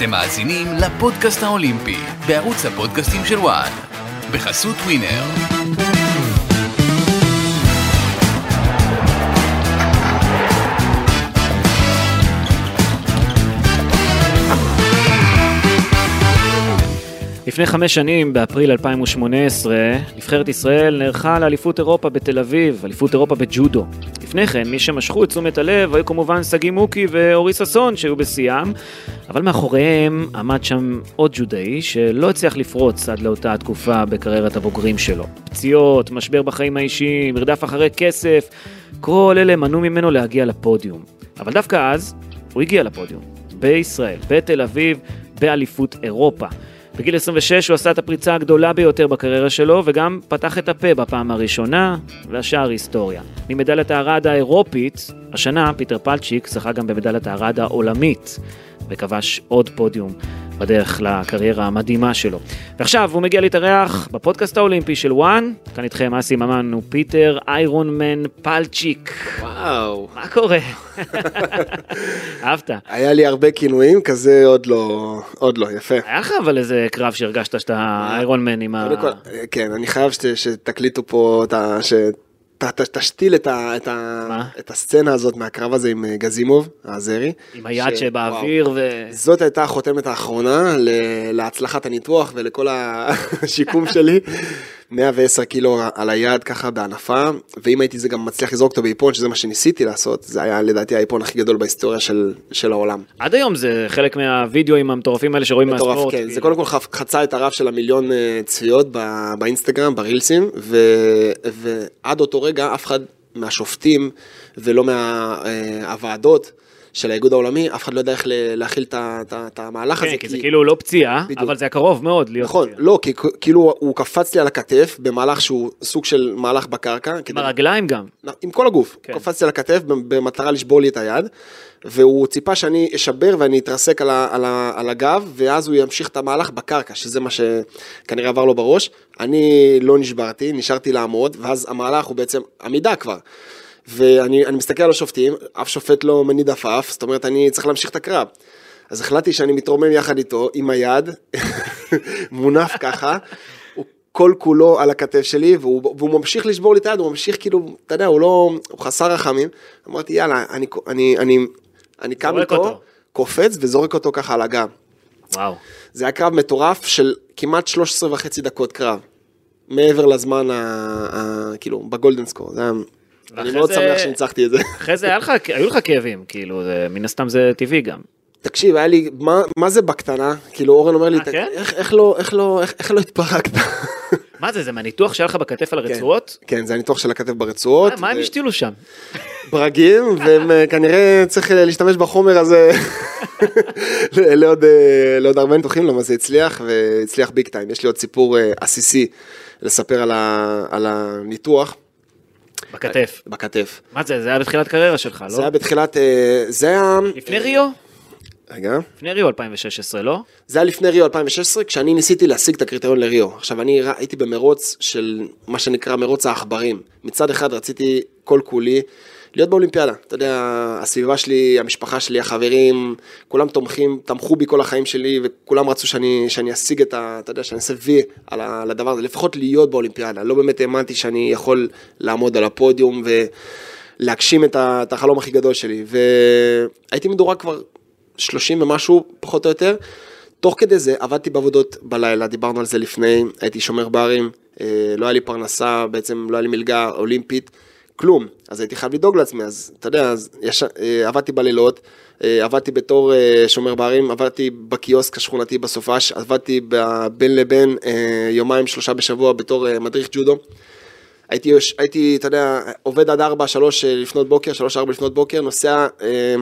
אתם מאזינים לפודקאסט האולימפי בערוץ הפודקאסטים של וואן בחסות ווינר. לפני חמש שנים, באפריל 2018, נבחרת ישראל נערכה לאליפות אירופה בתל אביב, אליפות אירופה בג'ודו. לפני כן, מי שמשכו את תשומת הלב היו כמובן שגיא מוקי ואורי ששון שהיו בשיאם, אבל מאחוריהם עמד שם עוד ג'ודאי שלא הצליח לפרוץ עד לאותה התקופה בקריירת הבוגרים שלו. פציעות, משבר בחיים האישיים, מרדף אחרי כסף, כל אלה מנעו ממנו להגיע לפודיום. אבל דווקא אז, הוא הגיע לפודיום. בישראל, בתל אביב, באליפות אירופה. בגיל 26 הוא עשה את הפריצה הגדולה ביותר בקריירה שלו, וגם פתח את הפה בפעם הראשונה, והשאר היסטוריה. ממדליית הארד האירופית, השנה פיטר פלצ'יק זכה גם במדליית הארד העולמית, וכבש עוד פודיום בדרך לקריירה המדהימה שלו. ועכשיו הוא מגיע להתארח בפודקאסט האולימפי של ONE, כאן איתכם אסי ממן ופיטר Iron Man פלצ'יק. וואו. מה קורה? אהבת? היה לי הרבה כינויים, כזה עוד לא, עוד לא, יפה. היה לך אבל איזה קרב שהרגשת שאתה Iron Man עם ה... כן, אני חייב שת, שתקליטו פה, את ה-. ת- ת- תשתיל את, ה, את, ה, מה? את הסצנה הזאת מהקרב הזה עם אה, גזימוב, האזרי. עם היד ש- שבאוויר וואו. ו... זאת הייתה החותמת האחרונה ל- להצלחת הניתוח ולכל השיקום שלי. 110 קילו על היד ככה בהנפה, ואם הייתי זה גם מצליח לזרוק אותו באיפון, שזה מה שניסיתי לעשות, זה היה לדעתי האיפון הכי גדול בהיסטוריה של, של העולם. עד היום זה חלק מהווידאוים המטורפים האלה שרואים מטורף, מהספורט. כן. כאילו. זה קודם כל חצה את הרף של המיליון אה, צפיות באינסטגרם, ברילסים, ו- ועד אותו רגע אף אחד מהשופטים ולא מהוועדות של האיגוד העולמי, אף אחד לא יודע איך להכיל את המהלך הזה. כן, כי זה כאילו לא פציעה. אבל זה היה קרוב מאוד להיות נכון. לא, כי כאילו הוא קפץ לי על הכתף במהלך שהוא סוג של מהלך בקרקע. עם הרגליים גם. עם כל הגוף, כן. כן. קפץ לי על הכתף במטרה לשבור לי את היד, והוא ציפה שאני אשבר ואני אתרסק על הגב, ואז הוא ימשיך את המהלך בקרקע, שזה מה שכנראה עבר לו בראש. אני לא נשברתי, נשארתי לעמוד, ואז המהלך הוא בעצם עמידה כבר. ואני אני מסתכל על השופטים, אף שופט לא מניד עפעף, זאת אומרת אני צריך להמשיך את הקרב. אז החלטתי שאני מתרומם יחד איתו, עם היד, מונף ככה, הוא כל כולו על הכתף שלי, והוא, והוא ממשיך לשבור לי את היד, הוא ממשיך כאילו, אתה יודע, הוא לא, הוא חסר רחמים. אמרתי, יאללה, אני, אני, אני, אני קם איתו. קופץ וזורק אותו ככה על הגב. וואו. זה היה קרב מטורף של כמעט 13 וחצי דקות קרב. מעבר לזמן, ה, ה, כאילו, בגולדן סקור. זה היה... אני מאוד זה- שמח שניצחתי את זה. אחרי זה לך- היו לך כאבים, כאילו, זה- מן הסתם זה טבעי גם. תקשיב, היה לי, מה, מה זה בקטנה? כאילו אורן אומר לי, אה, "ת- כן? איך, איך לא, איך לא, איך, איך לא התפרקת? מה זה, זה מהניתוח שהיה לך בכתף על הרצועות? כן, זה הניתוח של הכתף ברצועות. מה- מה הם השתילו שם? ברגים, והם אה, כנראה צריך אה, להשתמש בחומר הזה לעוד, אה, לעוד הרבה ניתוחים, למה זה הצליח, והצליח ביג טיים. יש לי עוד סיפור אה, עסיסי לספר על, ה, על הניתוח בכתף. בכתף. מה זה, זה היה בתחילת קריירה שלך, זה לא? היה בתחילת, אה, זה היה... לפני ריו? רגע. לפני ריו 2016, לא? זה היה לפני ריו 2016, כשאני ניסיתי להשיג את הקריטריון לריו. עכשיו, אני הייתי במרוץ של מה שנקרא מרוץ העכברים. מצד אחד רציתי כל כולי להיות באולימפיאדה. אתה יודע, הסביבה שלי, המשפחה שלי, החברים, כולם תומכים, תמכו בי כל החיים שלי, וכולם רצו שאני, שאני אשיג את ה... אתה יודע, שאני אעשה וי על, הדבר הזה, לפחות להיות באולימפיאדה. לא באמת האמנתי שאני יכול לעמוד על הפודיום ולהגשים את, את החלום הכי גדול שלי. והייתי מדורג כבר 30 ומשהו, פחות או יותר. תוך כדי זה עבדתי בעבודות בלילה, דיברנו על זה לפני, הייתי שומר ברים, אה, לא היה לי פרנסה, בעצם לא היה לי מלגה אולימפית, כלום. אז הייתי חייב לדאוג לעצמי, אז אתה יודע, אז יש, אה, עבדתי בלילות, אה, עבדתי בתור אה, שומר ברים, עבדתי בקיוסק השכונתי בסופש, עבדתי ב- בין לבין אה, יומיים שלושה בשבוע בתור אה, מדריך ג'ודו. הייתי, הייתי, אתה יודע, עובד עד 4, 3 לפנות בוקר, 3, 4 לפנות בוקר, נוסע אה,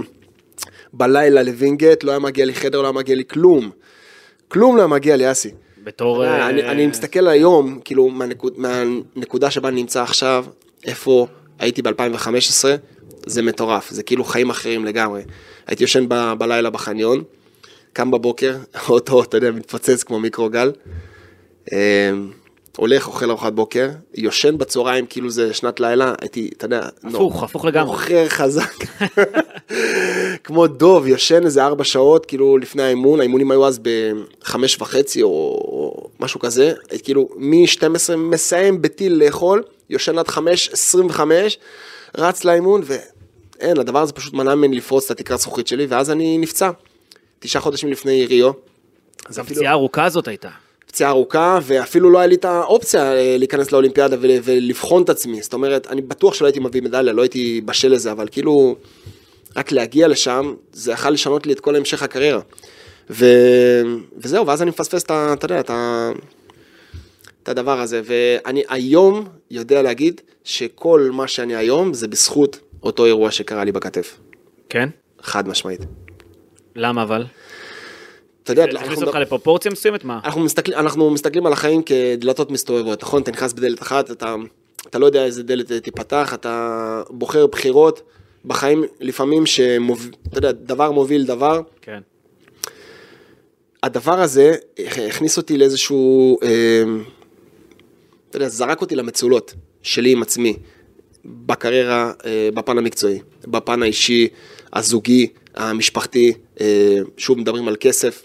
בלילה לווינגייט, לא היה מגיע לי חדר, לא היה מגיע לי כלום. כלום לא היה מגיע לי, אסי. בתור... אה, אני, אני מסתכל היום, כאילו, מהנקוד, מהנקודה שבה אני נמצא עכשיו, איפה הייתי ב-2015, זה מטורף, זה כאילו חיים אחרים לגמרי. הייתי יושן ב, בלילה בחניון, קם בבוקר, האוטו, אתה יודע, מתפוצץ כמו מיקרוגל. הולך, אוכל ארוחת בוקר, יושן בצהריים כאילו זה שנת לילה, הייתי, אתה יודע, הפוך, הפוך לגמרי. מוכר חזק. כמו דוב, יושן איזה ארבע שעות, כאילו לפני האימון, האימונים היו אז בחמש וחצי או, או משהו כזה, כאילו מ-12 מסיים בטיל לאכול, יושן עד חמש, עשרים וחמש, רץ לאימון, ואין, הדבר הזה פשוט מנע ממני לפרוץ את התקרת זכוכית שלי, ואז אני נפצע. תשעה חודשים לפני ריו. אז הפציעה הארוכה הזאת הייתה. פציעה ארוכה, ואפילו לא היה לי את האופציה אה, להיכנס לאולימפיאדה ול- ולבחון את עצמי. זאת אומרת, אני בטוח שלא הייתי מביא מדליה, לא הייתי בשל לזה, אבל כאילו, רק להגיע לשם, זה יכול לשנות לי את כל המשך הקריירה. ו... וזהו, ואז אני מפספס את ה... אתה יודע, את ה... את הדבר הזה, ואני היום יודע להגיד שכל מה שאני היום זה בזכות אותו אירוע שקרה לי בכתף, כן? חד משמעית. למה אבל? אתה יודע, זה אנחנו הכניס אותך לפרופורציה מסוימת? מה? אנחנו מסתכלים, אנחנו מסתכלים על החיים כדלתות מסתובבות, נכון? אתה נכנס בדלת אחת, אתה, אתה לא יודע איזה דלת תיפתח, אתה בוחר בחירות בחיים לפעמים שמוביל, אתה יודע, דבר מוביל דבר. כן. הדבר הזה הכניס אותי לאיזשהו, אה, אתה יודע, זרק אותי למצולות שלי עם עצמי, בקריירה, אה, בפן המקצועי, בפן האישי, הזוגי, המשפחתי, אה, שוב מדברים על כסף.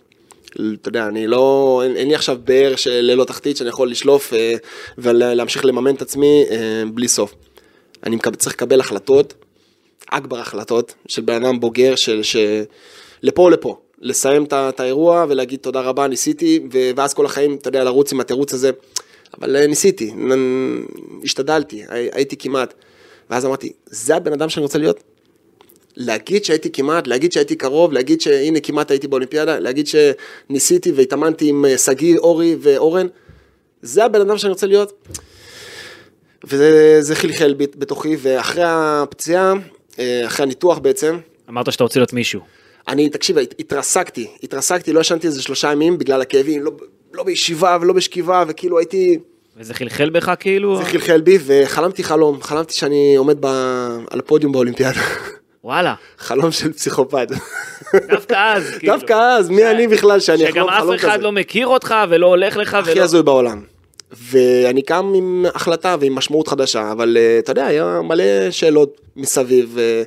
אתה יודע, אני לא, אין, אין לי עכשיו באר של ללא תחתית שאני יכול לשלוף אה, ולהמשיך לממן את עצמי אה, בלי סוף. אני מקב, צריך לקבל החלטות, אכבר החלטות, של בן אדם בוגר, של, ש... לפה או לפה, לסיים את האירוע ולהגיד תודה רבה, ניסיתי, ו- ואז כל החיים, אתה יודע, לרוץ עם התירוץ הזה, אבל אה, ניסיתי, נ- השתדלתי, הי- הייתי כמעט. ואז אמרתי, זה הבן אדם שאני רוצה להיות? להגיד שהייתי כמעט, להגיד שהייתי קרוב, להגיד שהנה כמעט הייתי באולימפיאדה, להגיד שניסיתי והתאמנתי עם אה, שגיא, אורי ואורן, זה הבן אדם שאני רוצה להיות? וזה זה חלחל בתוכי, ואחרי הפציעה, אה, אחרי הניתוח בעצם, אמרת שאתה רוצה להיות מישהו. אני, תקשיב, הת- התרסקתי, התרסקתי, לא ישנתי איזה שלושה ימים בגלל הכאבים, לא, לא בישיבה ולא בשכיבה, וכאילו הייתי, וזה חלחל בך כאילו? זה חלחל בי, וחלמתי חלום, חלמתי שאני עומד ב, על הפודיום באולימפיאדה, וואלה. חלום של פסיכופת. דווקא אז, כאילו. דווקא אז, מי אני בכלל שאני שגם אחלום חלום אף אחד כזה? לא מכיר אותך ולא הולך לך הכי ולא... הזוי בעולם. ואני קם עם החלטה ועם משמעות חדשה, אבל אה, אתה יודע, היה מלא שאלות מסביב. אה,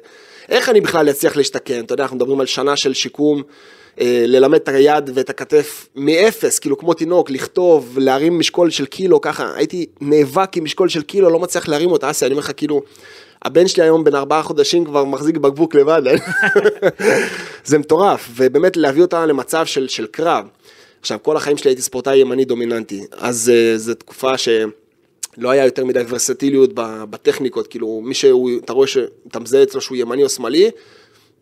איך אני בכלל אצליח להשתכן? אתה יודע, אנחנו מדברים על שנה של שיקום, אה, ללמד את היד ואת הכתף מאפס, כאילו כמו תינוק, לכתוב, להרים משקול של קילו, ככה, הייתי נאבק עם משקול של קילו, לא מצליח להרים אותה, אסי, אני אומר לך, כאילו, הבן שלי היום בן ארבעה חודשים כבר מחזיק בקבוק לבד, זה מטורף, ובאמת להביא אותה למצב של, של קרב. עכשיו, כל החיים שלי הייתי ספורטאי ימני דומיננטי, אז uh, זו תקופה שלא היה יותר מדי ורסטיליות בטכניקות, כאילו מי שהוא, אתה רואה שאתה מזהה אצלו שהוא ימני או שמאלי,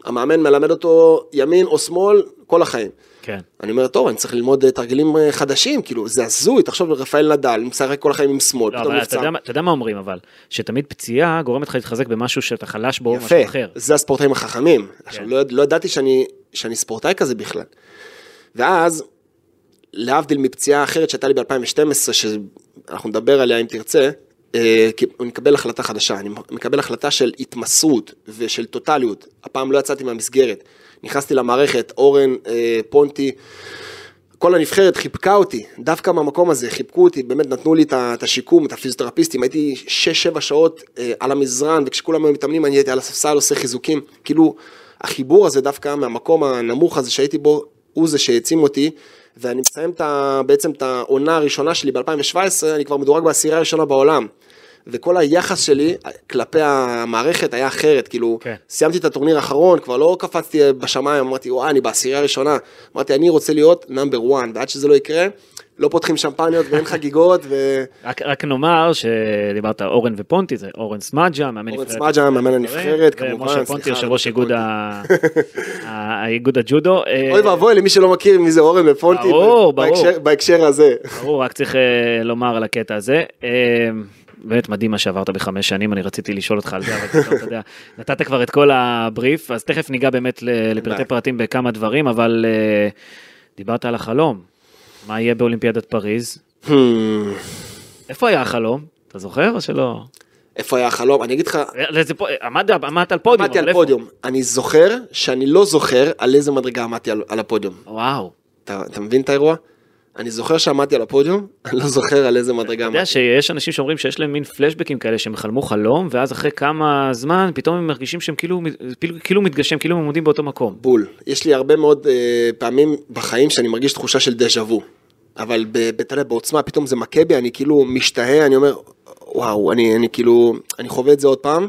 המאמן מלמד אותו ימין או שמאל כל החיים. כן. אני אומר, טוב, אני צריך ללמוד אה, תרגילים אה, חדשים, כאילו, זה הזוי, תחשוב, רפאל נדל, משחק כל החיים עם שמאל, לא, פתאום נפצע. אתה יודע מה אומרים אבל, שתמיד פציעה גורמת לך להתחזק במשהו שאתה חלש בו או משהו יפה, אחר. זה הספורטאים החכמים. עכשיו, לא, לא ידעתי שאני, שאני ספורטאי כזה בכלל. ואז, להבדיל מפציעה אחרת שהייתה לי ב-2012, שאנחנו נדבר עליה אם תרצה, אה, כי אני מקבל החלטה חדשה, אני מקבל החלטה של התמסרות ושל טוטליות. הפעם לא יצאתי מהמסגרת. נכנסתי למערכת, אורן, אה, פונטי, כל הנבחרת חיבקה אותי, דווקא מהמקום הזה, חיבקו אותי, באמת נתנו לי את השיקום, את הפיזיותרפיסטים, הייתי 6-7 שעות אה, על המזרן, וכשכולם היו מתאמנים אני הייתי על הספסל עושה חיזוקים, כאילו החיבור הזה דווקא מהמקום הנמוך הזה שהייתי בו, הוא זה שהעצים אותי, ואני מסיים את בעצם את העונה הראשונה שלי ב-2017, אני כבר מדורג בעשירייה הראשונה בעולם. וכל היחס שלי כלפי המערכת היה אחרת, כאילו, כן. סיימתי את הטורניר האחרון, כבר לא קפצתי בשמיים, אמרתי, וואי, אני בעשירייה הראשונה. אמרתי, אני רוצה להיות נאמבר 1, ועד שזה לא יקרה, לא פותחים שמפניות ואין חגיגות, ואורן רק, רק נאמר שדיברת אורן ופונטי, זה אורן סמדג'ה, מאמן נבחרת. סמדג'ה, מאמן הנבחרת, ומשה כמובן, פונטי, סליחה, יושב ראש משה איגוד פונטי. ה- האיגוד הג'ודו. אה, אוי ואבוי למי שלא מכיר מי זה אורן ופונטי, ברור, ברור. בהקשר הזה. ברור, רק צריך אה, לומר על הקטע הזה. באמת מדהים מה שעברת בחמש שנים, אני רציתי לשאול אותך על זה, אבל פתאום, אתה יודע, נתת כבר את כל הבריף, אז תכף ניגע באמת לפרטי. פרטים בכמה דברים, אבל אה, דיברת על החלום. מה יהיה באולימפיאדת פריז? Hmm, איפה היה החלום? אתה זוכר או שלא? איפה היה החלום? אני אגיד לך, אה, עמדת על פודיום. עמדתי על? פודיום. אני זוכר שאני לא זוכר על איזה מדרגה עמדתי על- הפודיום. וואו. אתה מבין את האירוע? אני זוכר שעמדתי על הפודיום, אני לא זוכר על איזה מדרגה אתה יודע עמדתי. שיש אנשים שאומרים שיש להם מין פלשבקים כאלה שהם חלמו חלום ואז אחרי כמה זמן פתאום הם מרגישים שהם כאילו כאילו- מתגשם כאילו הם עומדים באותו מקום. בול. יש לי הרבה מאוד אה, פעמים בחיים שאני מרגיש תחושה של דז'ה וו. אבל ב- ב- אתה יודע, בעוצמה פתאום זה מכה בי, אני כאילו משתהה, אני אומר, וואו, אני, אני כאילו, אני חווה את זה עוד פעם.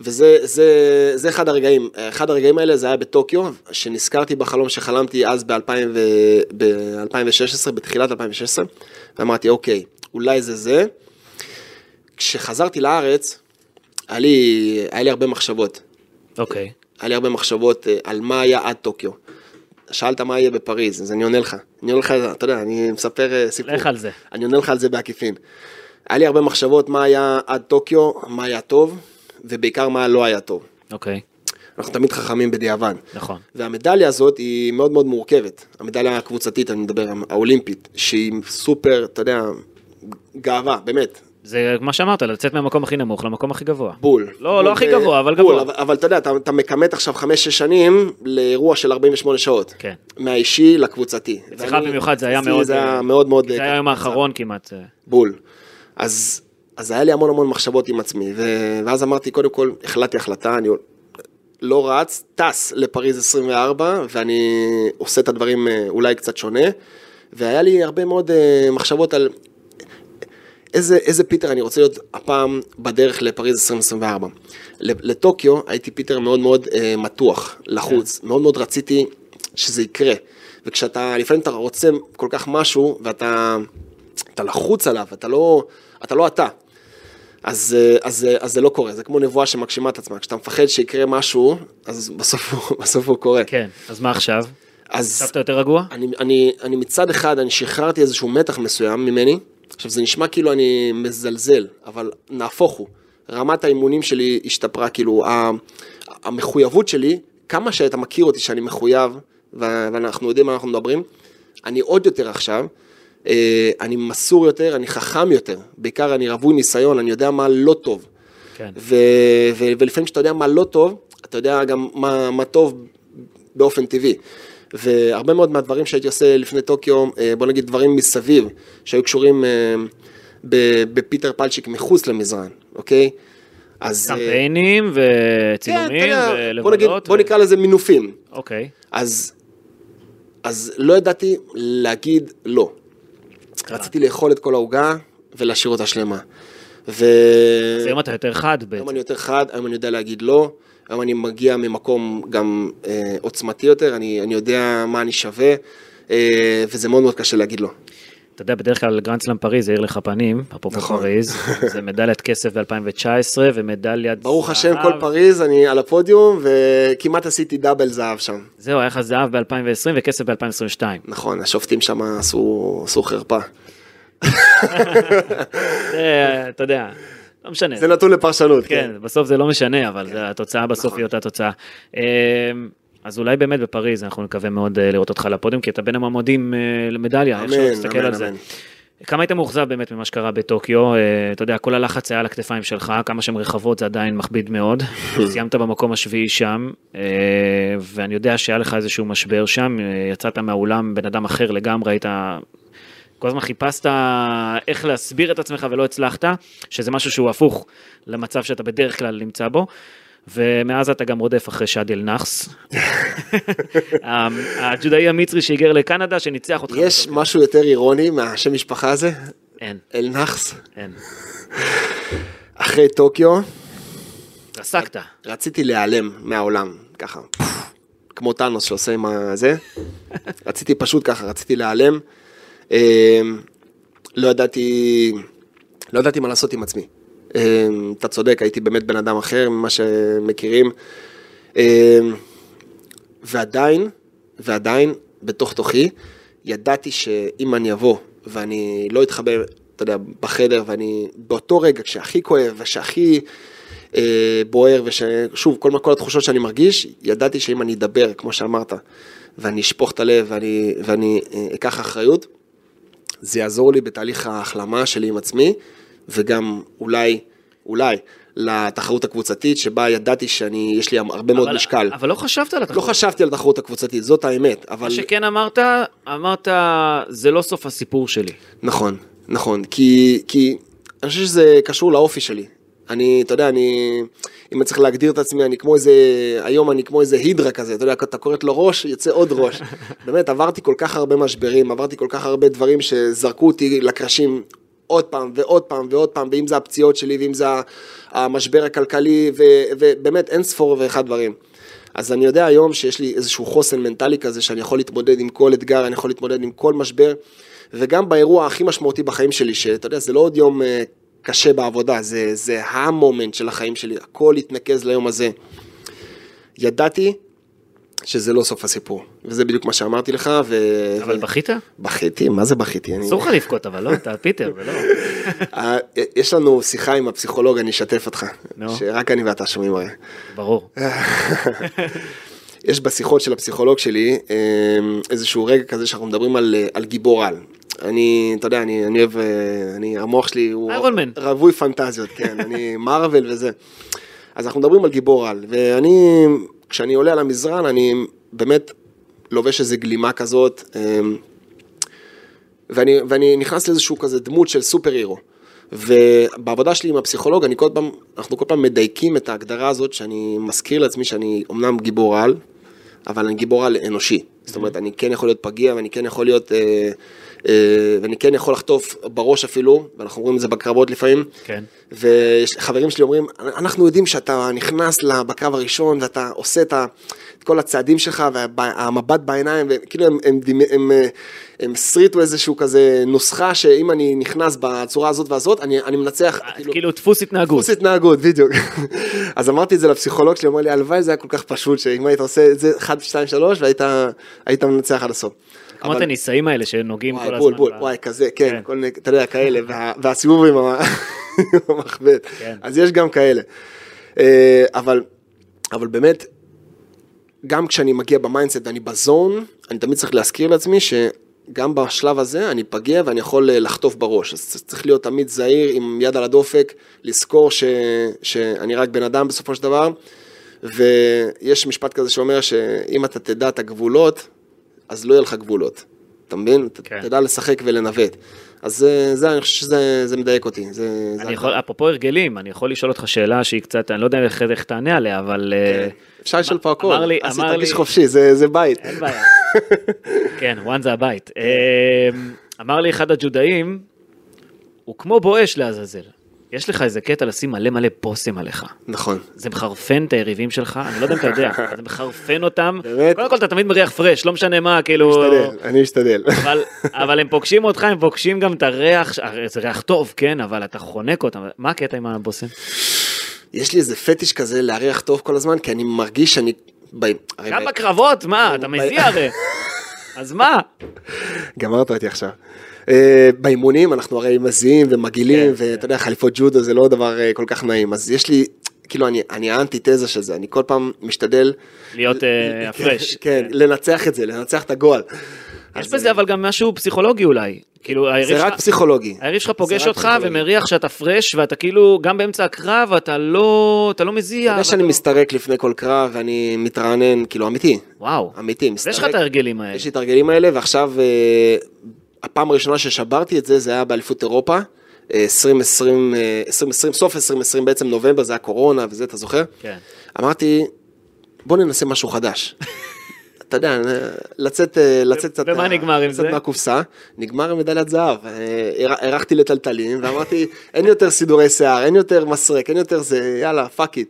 וזה זה, זה אחד הרגעים, אחד הרגעים האלה זה היה בטוקיו, שנזכרתי בחלום שחלמתי אז ב-2016, בתחילת 2016, ואמרתי, אוקיי, אולי זה זה. כשחזרתי לארץ, היה לי, היה לי הרבה מחשבות. אוקיי. היה לי הרבה מחשבות אה, על מה היה עד טוקיו. שאלת מה יהיה בפריז, אז אני עונה לך. אני עונה לך, אתה יודע, אני מספר אה, סיפור. לך על זה. אני עונה לך על זה בעקיפין. היה לי הרבה מחשבות מה היה עד טוקיו, מה היה טוב, ובעיקר מה לא היה טוב. אוקיי. אנחנו תמיד חכמים בדיעבד. נכון. והמדליה הזאת היא מאוד מאוד מורכבת. המדליה הקבוצתית, אני מדבר, האולימפית, שהיא סופר, אתה יודע, גאווה, באמת. זה מה שאמרת לצאת מהמקום הכי נמוך למקום הכי גבוה. בול. לא, בול לא הכי ו- גבוה, אבל בול, גבוה. אבל, אבל אתה יודע, אתה, אתה מכמת עכשיו חמש-שש שנים לאירוע של 48 שעות. כן. מהאישי לקבוצתי. אצלך ואני- במיוחד זה היה מאוד... זה היה מאוד מאוד... זה היה היום האחרון כמעט. אה, בול. אז, אז היה לי המון המון מחשבות עם עצמי, ו... ואז אמרתי, קודם כל, החלטתי החלטה, אני לא רץ, טס לפריז 24, ואני עושה את הדברים אה, אולי קצת שונה, והיה לי הרבה מאוד אה, מחשבות על איזה, איזה פיטר אני רוצה להיות הפעם בדרך לפריז 2024. לטוקיו הייתי פיטר מאוד מאוד אה, מתוח, לחוץ, מאוד מאוד רציתי שזה יקרה. וכשאתה, לפעמים אתה רוצה כל כך משהו, ואתה אתה לחוץ עליו, אתה לא אתה. לא אתה. אז, אה, אז, אה, אז זה לא קורה, זה כמו נבואה שמגשימה את עצמה. כשאתה מפחד שיקרה משהו, אז בסוף הוא, בסוף הוא קורה. כן, אז מה עכשיו? אז אתה יותר רגוע? אני, אני, אני מצד אחד, אני שחררתי איזשהו מתח מסוים ממני. עכשיו, זה נשמע כאילו אני מזלזל, אבל נהפוך הוא. רמת האימונים שלי השתפרה, כאילו, המחויבות שלי, כמה שאתה מכיר אותי שאני מחויב, ואנחנו יודעים מה אנחנו מדברים, אני עוד יותר עכשיו, אני מסור יותר, אני חכם יותר, בעיקר אני רווי ניסיון, אני יודע מה לא טוב. כן. ו- ו- ולפעמים כשאתה יודע מה לא טוב, אתה יודע גם מה, מה טוב באופן טבעי. והרבה מאוד מהדברים שהייתי עושה לפני טוקיו, אה, בוא נגיד דברים מסביב, שהיו קשורים אה, בפיטר פלצ'יק מחוץ למזרן, אוקיי? אז... אה, קמפיינים כן, וצילומים יודע, בוא, נגיד, ולבלות. בוא ו- נקרא לזה מינופים. אוקיי. אז, אז לא ידעתי להגיד לא. רציתי לאכול את כל העוגה ולהשאיר אותה שלמה. ו... אז היום אתה יותר חד היום בעצם. אני יותר חד, היום אני יודע להגיד לא, היום אני מגיע ממקום גם אה, עוצמתי יותר, אני, אני יודע מה אני שווה, אה, וזה מאוד מאוד קשה להגיד לא. אתה יודע, בדרך כלל גרנד סלאם פריז האיר לך פנים, אפרופו נכון. פריז, זה מדליית כסף ב-2019 ומדליית ברוך השם, זהב. כל פריז, אני על הפודיום, וכמעט עשיתי double זהב שם. זהו, היה לך זהב ב-2020 וכסף ב-2022. נכון, השופטים שם עשו, עשו חרפה. זה, אתה יודע, לא משנה. זה נתון לפרשנות, כן, בסוף זה לא משנה, אבל זה- התוצאה בסוף נכון. היא אותה תוצאה. אז אולי באמת בפריז אנחנו נקווה מאוד אה, לראות אותך על הפודיום, כי אתה בין המועמדים אה, למדליה, איך שלא תסתכל על זה. כמה היית מאוכזב באמת ממה שקרה בטוקיו, אה, אתה יודע, כל הלחץ היה על הכתפיים שלך, כמה שהן רחבות זה עדיין מכביד מאוד, סיימת במקום השביעי שם, ואני יודע שהיה לך איזשהו משבר שם, יצאת מהאולם בן אדם אחר לגמרי, היית... כל הזמן חיפשת איך להסביר את עצמך ולא הצלחת, שזה משהו שהוא הפוך למצב שאתה בדרך כלל נמצא בו. ומאז אתה גם רודף אחרי שאדי אל-נחס, הג'ודאי המצרי שהיגר לקנדה, שניצח אותך. יש משהו יותר אירוני מהשם משפחה הזה? אין, אל-נחס. אין. אחרי טוקיו, עסקת. רציתי להיעלם מהעולם, ככה, כמו טאנוס שעושה עם הזה. רציתי פשוט ככה, רציתי להיעלם. אה, לא ידעתי, לא ידעתי מה לעשות עם עצמי. אה, אתה צודק, הייתי באמת בן אדם אחר ממה שמכירים. אה, ועדיין, ועדיין, בתוך תוכי, ידעתי שאם אני אבוא ואני לא אתחבא, אתה יודע, בחדר, ואני באותו רגע, כשהכי כואב ושהכי אה, בוער, וששוב, כל, כל התחושות שאני מרגיש, ידעתי שאם אני אדבר, כמו שאמרת, ואני אשפוך את הלב ואני, ואני אה, אקח אחריות, זה יעזור לי בתהליך ההחלמה שלי עם עצמי, וגם אולי, אולי, לתחרות הקבוצתית, שבה ידעתי שאני, יש לי הרבה מאוד אבל- משקל. אבל לא חשבת על לא התחרות. חשבתי על התחרות הקבוצתית, זאת האמת, אבל... מה שכן אמרת, אמרת, זה לא סוף הסיפור שלי. נכון, נכון, כי, כי אני חושב שזה קשור לאופי שלי. אני, אתה יודע, אני, אם אני צריך להגדיר את עצמי, אני כמו איזה, היום אני כמו איזה הידרה כזה, אתה יודע, אתה קוראת לו ראש, יוצא עוד ראש. באמת, עברתי כל כך הרבה משברים, עברתי כל כך הרבה דברים שזרקו אותי לקרשים עוד פעם ועוד פעם ועוד פעם, ואם זה הפציעות שלי, ואם זה המשבר הכלכלי, ו, ובאמת אין ספור ואחד דברים. אז אני יודע היום שיש לי איזשהו חוסן מנטלי כזה, שאני יכול להתמודד עם כל אתגר, אני יכול להתמודד עם כל משבר, וגם באירוע הכי משמעותי בחיים שלי, שאתה יודע, זה לא עוד יום אה, קשה בעבודה, זה, זה ה moment של החיים שלי, הכל התנקז ליום הזה. ידעתי שזה לא סוף הסיפור, וזה בדיוק מה שאמרתי לך, ו... אבל. בכית? בכיתי, מה זה בכיתי? אסור לך לבכות, אבל לא, אתה פיטר, ולא. אה, יש לנו שיחה עם הפסיכולוג, אני אשתף אותך. שרק אני ואתה שומעים הרי. ברור. יש בשיחות של הפסיכולוג שלי אה, איזשהו רגע כזה שאנחנו מדברים על, אה, על גיבור על. אני, אתה יודע, אני, אני אוהב, אה, אני, המוח שלי הוא. רווי פנטזיות, כן, אני מארוול וזה. אז אנחנו מדברים על גיבור על, ואני, כשאני עולה על המזרן, אני באמת לובש איזה גלימה כזאת, אה, ואני, ואני נכנס לאיזשהו כזה דמות של סופר הירו. ובעבודה שלי עם הפסיכולוג, אני כל פעם, אנחנו כל פעם מדייקים את ההגדרה הזאת, שאני מזכיר לעצמי שאני אומנם גיבור על, אבל אני גיבור על אנושי. זאת אומרת, אני כן יכול להיות פגיע, ואני כן יכול להיות, אה, ואני כן יכול לחטוף בראש אפילו, ואנחנו רואים את זה בקרבות לפעמים. כן. וחברים שלי אומרים, אנחנו יודעים שאתה נכנס בקרב הראשון ואתה עושה את, ה, את כל הצעדים שלך והמבט בעיניים, וכאילו הם, הם, הם, הם, אה, הם סריטו איזשהו כזה נוסחה שאם אני נכנס בצורה הזאת והזאת, אני, אני מנצח. כאילו דפוס התנהגות. דפוס התנהגות, בדיוק. אז אמרתי את זה לפסיכולוג שלי, הוא אמר לי, הלוואי זה היה כל כך פשוט, שאם היית עושה את זה 1, 2, 3 והיית היית מנצח עד הסוף. כמו אבל- הטניסאים האלה שנוגעים כל הזמן. וואי, כזה, כן, כן. כל מיני, אתה יודע, כאלה, וה- והסיבוב עם המחבט. כן. אז יש גם כאלה. אה, אבל, אבל באמת, גם כשאני מגיע ב mindset ואני ב zone, אני תמיד צריך להזכיר לעצמי שגם בשלב הזה אני פגיע ואני יכול אה, לחטוף בראש. אז צריך להיות תמיד זהיר עם יד על הדופק, לזכור ש, שאני רק בן אדם בסופו של דבר, ויש משפט כזה שאומר שאם אתה תדע את הגבולות, אז לא יהיה לך גבולות. אתה מבין? אתה כן. תדע לשחק ולנווט. אז זה, זה, אני חושב שזה זה מדייק אותי. זה, זה אני יכול, אפרופו הרגלים, אני יכול לשאול אותך שאלה שהיא קצת, אני לא יודע איך, איך תענה עליה, אבל... אה, אפשר לשאול פה הכל. אמר לי- אז תרגיש חופשי, זה, זה בית. אין בעיה. כן, וואן זה הבית. אה, אמר לי אחד הג'ודאים, הוא כמו בואש לעזאזל. יש לך איזה קטע לשים מלא מלא בושם עליך. נכון. זה מחרפן את היריבים שלך, אני לא יודע אם אתה יודע, זה מחרפן אותם. באמת? קודם כל אתה תמיד מריח פרש, לא משנה מה, כאילו... משתדל, אני אשתדל. אבל, אבל הם פוגשים אותך, הם פוגשים גם את הריח, הרי זה ריח טוב, כן, אבל אתה חונק אותם. מה הקטע עם הבושם? יש לי איזה פטיש כזה להריח טוב כל הזמן, כי אני מרגיש שאני... גם ב- בקרבות, מה, אתה מזיע הרי. אז מה? גמרת אותי עכשיו. אה, באימונים אנחנו הרי מזיעים ומגעילים, כן, ואתה יודע, חליפות ג'ודו זה לא דבר אה, כל כך נעים, אז יש לי, כאילו, אני, אני האנטיתזה של זה, אני כל פעם משתדל... להיות אה, הפרש. כן, לנצח את זה, לנצח את הגועל. יש בזה אבל גם משהו פסיכולוגי אולי. כאילו, היריב זה רק שלך- פסיכולוגי. היריב שלך פוגש אותך פסיכולוגי. ומריח שאתה פרש ואתה כאילו גם באמצע הקרב אתה לא אתה לא מזיע. אתה יודע שאני לא- מסתרק לפני כל קרב ואני מתרענן, כאילו אמיתי, וואו. אמיתי, מסתרק. יש לך את ההרגלים האלה. יש לי את ההרגלים האלה, ועכשיו הפעם הראשונה ששברתי את זה, זה היה באליפות אירופה, אה, 2020, אה, 2020, סוף 2020 בעצם נובמבר, זה היה קורונה וזה, אתה זוכר? כן. אמרתי, בוא ננסה משהו חדש. אתה יודע, לצאת, אה, לצאת קצת, ומה נגמר עם זה? לצאת מהקופסה, נגמר עם מדליית זהב. אה, הרחתי לטלטלים ואמרתי, אין יותר סידורי שיער, אין יותר מסרק, אין יותר זה, יאללה, fuck it.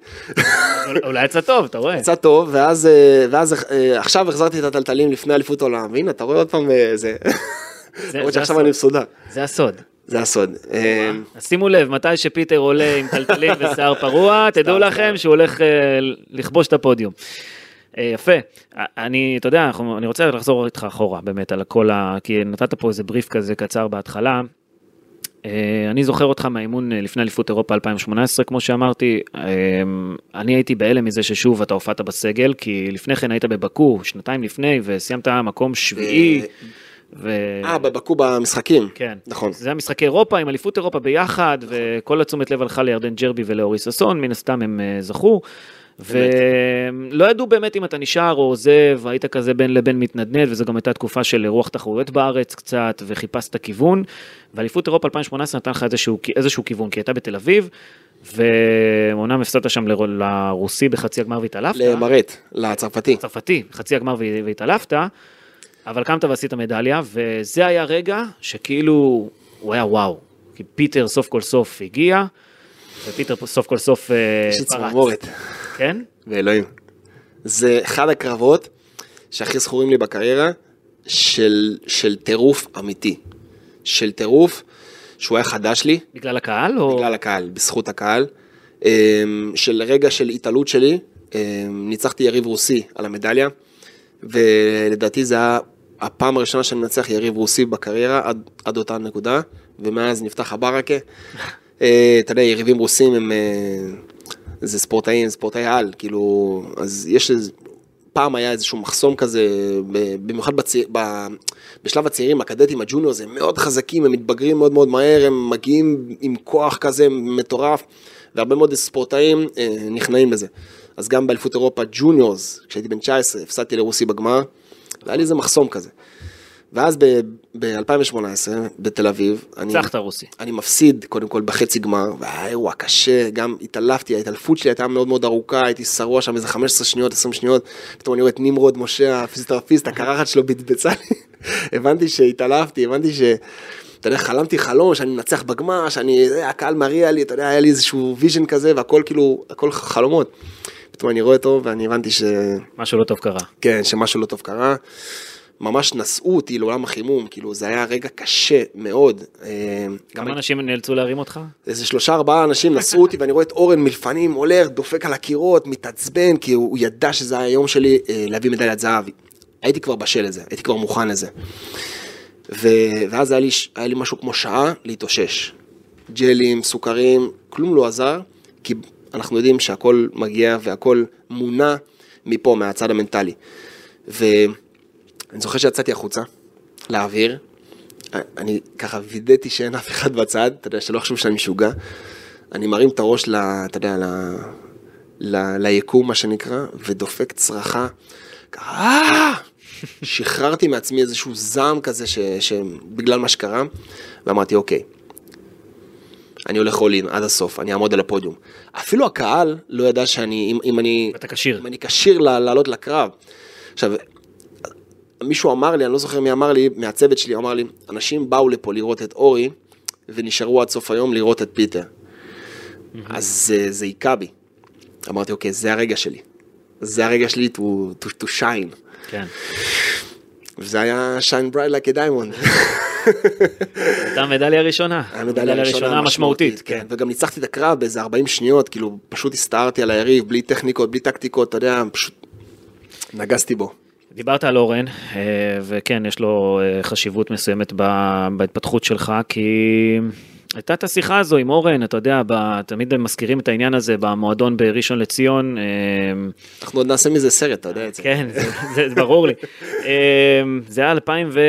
אולי יצא טוב אתה רואה. יצא טוב, ואז, אה, ואז אה, עכשיו החזרתי את התלתלים לפני אליפות עולם, והנה, אתה רואה עוד פעם אה, זה. זה- למרות זה שעכשיו. אני מסודר. זה הסוד. זה הסוד. אז שימו לב מתי שפיטר עולה עם תלתלים ושיער פרוע תדעו לכם שהוא הולך אה, לכבוש את הפודיום. אה, יפה, אה, אני, אתה יודע, אני רוצה לחזור איתך אחורה באמת על כל ה... כי נתת פה איזה בריף כזה קצר בהתחלה. אני זוכר אותך מהאימון לפני אליפות אירופה 2018, כמו שאמרתי, אה, אני הייתי בהלם מזה ששוב אתה הופעת בסגל, כי לפני כן היית בבקו, שנתיים לפני, וסיימת מקום שביעי. ו... אה, בבקו במשחקים. כן. נכון. זה היה משחקי אירופה עם אליפות אירופה ביחד, וכל התשומת לב הלכה לירדן ג'רבי ולאורי ששון, מן הסתם הם אה, זכו. ולא ידעו באמת אם אתה נשאר או עוזב, היית כזה בין לבין מתנדנד, וזו גם הייתה תקופה של רוח תחרויות בארץ קצת, וחיפשת כיוון. ואליפות אירופה 2018 נתן לך איזשהו, איזשהו כיוון, כי הייתה בתל אביב, ואומנם הפסדת שם לר- לרוסי בחצי הגמר והתעלפת. למרט, לצרפתי. צרפתי, חצי הגמר וה- והתעלפת, אבל קמת ועשית מדליה, וזה היה רגע שכאילו, הוא היה וואו. כי פיטר סוף כל סוף הגיע, ופיטר סוף כל סוף אה, יש לי פרץ. צמרמורת, כן? ואלוהים. זה אחד הקרבות שהכי זכורים לי בקריירה, של, של טירוף אמיתי. של טירוף שהוא היה חדש לי, בגלל הקהל? או... בגלל הקהל, בזכות הקהל. אמ, של רגע של התעלות שלי, אמ, ניצחתי יריב רוסי על המדליה, ולדעתי זה היה הפעם הראשונה שאני מנצח יריב רוסי בקריירה עד, עד אותה נקודה, ומאז נפתח הברקה. אה, אתה יודע, יריבים רוסים הם... אה, זה ספורטאים, ספורטאי על, כאילו, אז יש איזה... פעם היה איזשהו מחסום כזה, במיוחד בצי... ב... בשלב הצעירים, הקדטים, הג'וניורס, הם מאוד חזקים, הם מתבגרים מאוד מאוד מהר, הם מגיעים עם כוח כזה מטורף, והרבה מאוד ספורטאים אה, נכנעים לזה. אז גם באליפות אירופה ג'וניורס, כשהייתי בן 19, הפסדתי לרוסי בגמר, והיה לי איזה מחסום כזה. ואז ב-2018, בתל אביב, אני... רוסי. אני מפסיד קודם כל בחצי גמר, והיה אירוע קשה, גם התעלפתי, ההתעלפות שלי הייתה מאוד מאוד ארוכה, הייתי שרוע שם איזה 15 שניות, 20 שניות, פתאום אני רואה את נמרוד משה, הפיזיותרפיסט, הקרחת שלו בצבצה לי, הבנתי שהתעלפתי, הבנתי ש... אתה יודע, חלמתי חלום שאני מנצח בגמר, שאני, הקהל מריע לי, אתה יודע, היה לי איזשהו vision כזה, והכל כאילו, הכל חלומות. פתאום אני רואה אותו, ואני הבנתי ש... משהו לא טוב קרה. כן, שמשהו לא טוב קרה. ממש נשאו אותי לאולם החימום, כאילו זה היה רגע קשה מאוד. אה, כמה אנשים נאלצו להרים אותך? איזה שלושה ארבעה אנשים נשאו אותי ואני רואה את אורן מלפנים הולך, דופק על הקירות, מתעצבן, כי הוא, הוא ידע שזה היום שלי אה, להביא מדליית זהב. הייתי כבר בשל לזה, הייתי כבר מוכן לזה. ו, ואז היה לי, היה לי משהו כמו שעה להתאושש. ג'לים, סוכרים, כלום לא עזר, כי אנחנו יודעים שהכל מגיע והכל מונע מפה, מהצד המנטלי. ואני זוכר שיצאתי החוצה, לאוויר, אני ככה וידאתי שאין אף אחד בצד, אתה יודע, שלא יחשבו שאני משוגע. אני מרים את הראש, ל, אתה יודע, ל, ל, ליקום, מה שנקרא, ודופק צרחה, "אה!" שחררתי מעצמי איזשהו זעם כזה, ש, שבגלל מה שקרה, ואמרתי, אוקיי, אני הולך in עד הסוף, אני אעמוד על הפודיום. אפילו הקהל לא ידע שאני, אם, אם אני... אתה כשיר. אם אני כשיר לעלות לקרב. עכשיו, מישהו אמר לי, אני לא זוכר מי אמר לי, מהצוות שלי, אמר לי, אנשים באו לפה לראות את אורי, ונשארו עד סוף היום לראות את פיטר. אז זה- זה היכה בי. אמרתי, אוקיי, זה הרגע שלי. זה הרגע שלי to, to, to shine. כן. וזה היה shine bright like a diamond. הייתה המדליה הראשונה. המדליה הראשונה משמעותית, כן. וגם ניצחתי את הקרב באיזה 40 שניות, כאילו, פשוט הסתערתי על היריב, בלי טכניקות, בלי טקטיקות, אתה יודע, פשוט נגסתי בו. דיברת על אורן, אה, וכן, יש לו אה, חשיבות מסוימת בהתפתחות שלך, כי הייתה את השיחה הזו עם אורן, אתה יודע, ב- תמיד הם מזכירים את העניין הזה במועדון בראשון לציון. אה, אנחנו עוד נעשה מזה סרט, אתה יודע את זה. כן, זה, זה, ברור לי. אה, זה היה 2000 ו...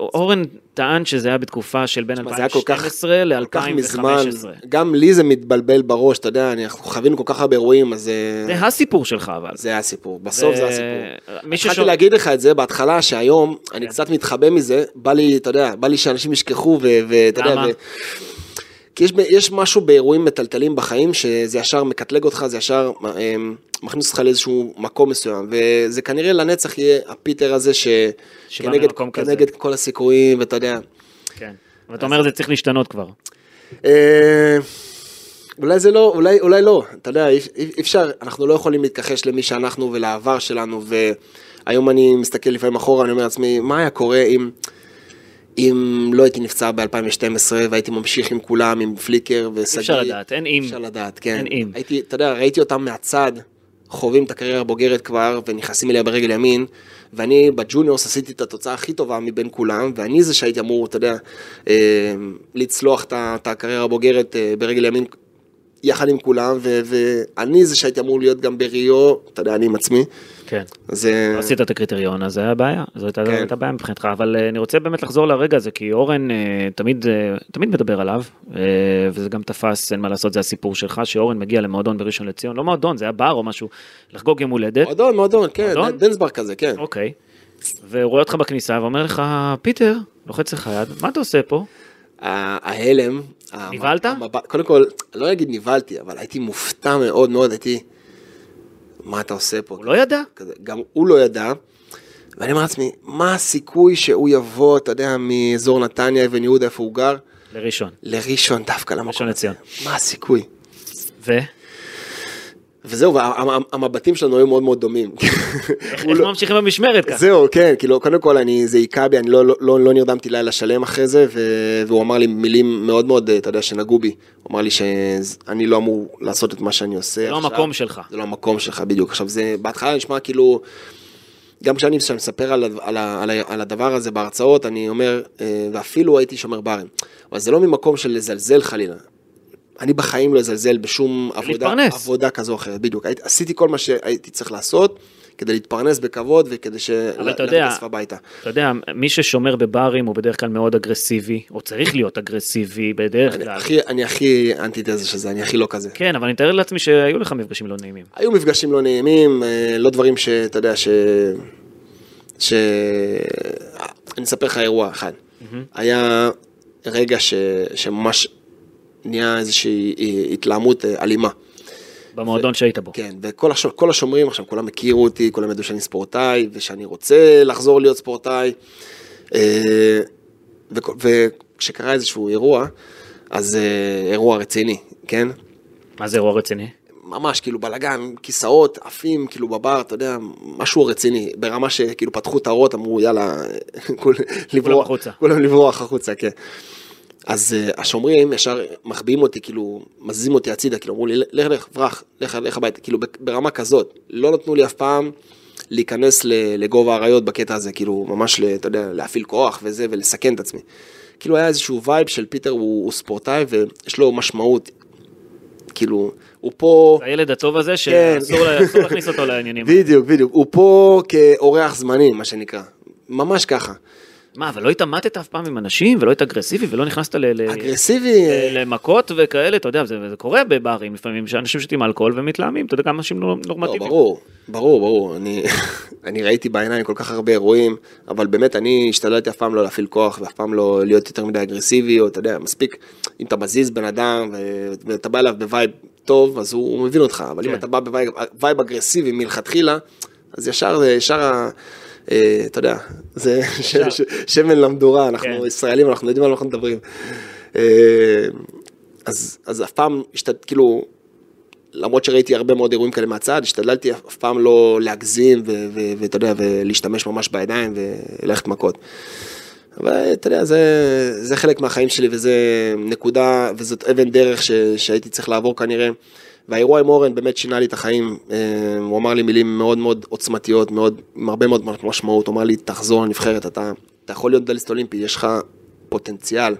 אורן טען שזה היה בתקופה של בין תשמע, זה היה כל כך-2012 כל כך מזמן, ל-2015. גם לי זה מתבלבל בראש, אתה יודע, אנחנו חווינו כל כך הרבה אירועים, אז אה, זה הסיפור שלך אבל. זה הסיפור, בסוף זה הסיפור. התחלתי להגיד לך את זה בהתחלה, שהיום אני כן. קצת מתחבא מזה, בא לי, אתה יודע, בא לי שאנשים ישכחו, ואתה יודע, למה? כי יש, יש משהו באירועים מטלטלים בחיים, שזה ישר מקטלג אותך, זה ישר אה, מכניס אותך לאיזשהו מקום מסוים, וזה כנראה לנצח יהיה הפיטר הזה, ש... שבא כנגד, כל הסיכויים, ואתה יודע. כן. ואתה אומר זה צריך להשתנות כבר. אה, אולי זה לא, אולי, אולי לא, אתה יודע, אי, אי אי אפשר, אנחנו לא יכולים להתכחש למי שאנחנו ולעבר שלנו, והיום אני מסתכל לפעמים אחורה, אני אומר לעצמי, מה היה קורה אם, אם לא הייתי נפצע ב-2012 והייתי ממשיך עם כולם, עם פליקר ושגיא. אפשר לדעת, אין אם. אפשר לדעת, כן. אין אם. הייתי, אתה יודע, ראיתי אותם מהצד, חווים את הקריירה הבוגרת כבר, ונכנסים אליה ברגל ימין, ואני בג'וניורס עשיתי את התוצאה הכי טובה מבין כולם, ואני זה שהייתי אמור, אתה יודע, אה, לצלוח את הקריירה הבוגרת אה, ברגל ימין יחד עם כולם, ואני זה שהייתי אמור להיות גם בריו, אתה יודע, אני עם עצמי. כן. אז אה, עשית את הקריטריון, אז זה היה בעיה, זו הייתה כן. הייתה בעיה מבחינתך, אבל אה, אני רוצה באמת לחזור לרגע הזה, כי אורן אה, תמיד, תמיד מדבר עליו, וזה גם תפס, אין מה לעשות, זה הסיפור שלך, שאורן מגיע למועדון בראשון לציון, לא מועדון, זה היה בר או משהו, לחגוג יום הולדת, מועדון, מועדון, כן, מועדון? דנסבר כזה, כן. אוקיי, והוא רואה אותך בכניסה ואומר לך, פיטר, לוחץ לך יד, מה אתה עושה פה? ההלם. נבהלת? קודם כל, לא אגיד נבהלתי, אבל הייתי מופתע מאוד מאוד, הייתי, מה אתה עושה פה? הוא לא ידע? כזה, גם הוא לא ידע. ואני אומר לעצמי, מה הסיכוי שהוא יבוא, אתה יודע, מאזור נתניה, אבן יהודה, איפה הוא גר, לראשון, לראשון דווקא למקום ראשון? לציון. מה הסיכוי? ו? וזהו, והמבטים שלנו היו מאוד מאוד דומים. איך לא- ממשיכים במשמרת ככה? זהו, כן, כאילו, קודם כל, אני, זה היכה בי, אני לא, לא, לא, נרדמתי לילה שלם אחרי זה, והוא אמר לי מילים מאוד מאוד, אתה יודע, שנגעו בי. הוא אמר לי שאני לא אמור לעשות את מה שאני עושה. זה לא. המקום שלך. זה לא המקום שלך, בדיוק. עכשיו, זה בהתחלה נשמע כאילו, גם כשאני מספר על, על, על, על הדבר הזה בהרצאות, אני אומר, אה, ואפילו הייתי שומר ברים. אבל זה לא ממקום של לזלזל חלילה. אני בחיים לא אזלזל בשום עבודה, להתפרנס. עבודה כזו או אחרת, בדיוק. עשיתי כל מה שהייתי צריך לעשות כדי להתפרנס בכבוד וכדי ש... אבל אתה להביא יודע- כסף הביתה. אתה יודע, מי ששומר בברים הוא בדרך כלל מאוד אגרסיבי, או צריך להיות אגרסיבי בדרך אני כלל. הכי, אני הכי אנטיתזה של זה, אני הכי לא כזה. כן, אבל אני מתאר לעצמי שהיו לך מפגשים לא נעימים. היו מפגשים לא נעימים, אה, לא דברים שאתה יודע ש... ש... אני אספר לך אירוע אחד. היה רגע ש... שממש נהיה איזושהי התלהמות אה, אלימה. במועדון שהיית בו. כן, וכל הש... כל השומרים עכשיו, כולם הכירו אותי, כולם ידעו שאני ספורטאי, ושאני רוצה לחזור להיות ספורטאי. אה, וכ- וכשקרה איזשהו אירוע, אז אה, אירוע רציני, כן? מה זה אירוע רציני? ממש כאילו בלאגן, כיסאות, עפים, כאילו בבר, אתה יודע, משהו רציני, ברמה שכאילו פתחו את האורות, אמרו יאללה. כולם לברוח החוצה, כן. אז uh, השומרים ישר מחביאים אותי, כאילו, מזיזים אותי הצידה, כאילו אמרו לי, לך, לך, ברח, לך, לך הביתה, כאילו ברמה כזאת, לא נתנו לי אף פעם להיכנס לגוב האריות בקטע הזה, כאילו, ממש, אתה יודע, להפעיל כוח וזה, ולסכן את עצמי. כאילו היה איזשהו vibe של פיטר הוא, הוא ספורטאי ויש לו משמעות, כאילו, הוא פה... הילד הטוב הזה כן. שאסור אסור להכניס אותו לעניינים. בדיוק, בדיוק. הוא פה כאורח זמני, מה שנקרא. ממש ככה. מה, אבל לא התעמתת אף פעם עם אנשים, ולא היית אגרסיבי, ולא נכנסת ל... אגרסיבי, למכות וכאלה, אתה יודע, זה, זה קורה בברים לפעמים, שאנשים שותים אלכוהול ומתלהמים, אתה יודע, גם אנשים לא- לא, נורמטיביים. ברור, ברור, ברור. אני, אני ראיתי בעיניים כל כך הרבה אירועים, אבל באמת אני השתדלתי אף פעם לא להפעיל כוח, ואף פעם לא להיות יותר מדי אגרסיבי, או אתה יודע, מספיק, אם אתה מזיז בן אדם, ואתה בא אליו ב vibe טוב, אז הוא, הוא מבין אותך, אבל כן. אם אתה בא ב vibe vibe אגרסיבי מלכתחילה, אז ישר ישר. אה, אתה יודע, זה שמן למדורה, אנחנו כן. ישראלים, אנחנו יודעים על מה אנחנו מדברים. אה, אז, אף פעם, כאילו, למרות שראיתי הרבה מאוד אירועים כאלה מהצד, השתדלתי אף פעם לא להגזים ואתה יודע, ולהשתמש ממש בידיים וללכת מכות. אבל אתה יודע, זה, זה חלק מהחיים שלי וזה נקודה, וזאת אבן דרך ש, שהייתי צריך לעבור כנראה. והאירוע עם אורן באמת שינה לי את החיים, אה, הוא אמר לי מילים מאוד מאוד עוצמתיות, מאוד, עם הרבה מאוד משמעות, הוא אמר לי, תחזור לנבחרת, אתה, אתה יכול להיות מדליסט אולימפי, יש לך פוטנציאל.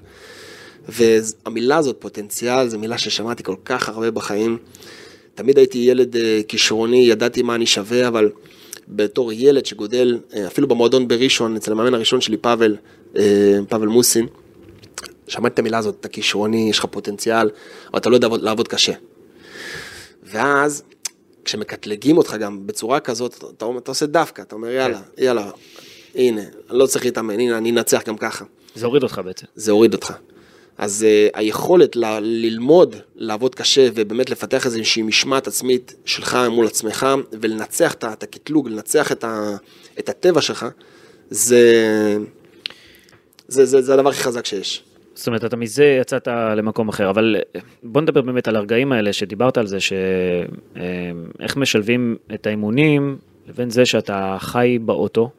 והמילה הזאת, פוטנציאל, זו מילה ששמעתי כל כך הרבה בחיים. תמיד הייתי ילד אה, כישרוני, ידעתי מה אני שווה, אבל בתור ילד שגודל, אה, אפילו במועדון בראשון, אצל המאמן הראשון שלי, פאבל, פאבל מוסין, שמעתי את המילה הזאת, אתה כישרוני, יש לך פוטנציאל, אבל אתה לא יודע לעבוד קשה. ואז, כשמקטלגים אותך גם בצורה כזאת, אתה, אתה, אתה עושה דווקא, אתה אומר יאללה, יאללה, הנה, אני לא צריך להתאמן, הנה, אני אנצח גם ככה. זה הוריד אותך בעצם. זה הוריד אותך. אז uh, היכולת ל- ללמוד, לעבוד קשה ובאמת לפתח איזושהי משמעת עצמית שלך מול עצמך ולנצח את את הקטלוג, לנצח את, ה, את הטבע שלך, זה, זה, זה, זה הדבר הכי חזק שיש. זאת אומרת, אתה מזה יצאת למקום אחר, אבל אה, בוא נדבר באמת על הרגעים האלה שדיברת על זה, שאיך משלבים את האימונים לבין זה שאתה חי באוטו,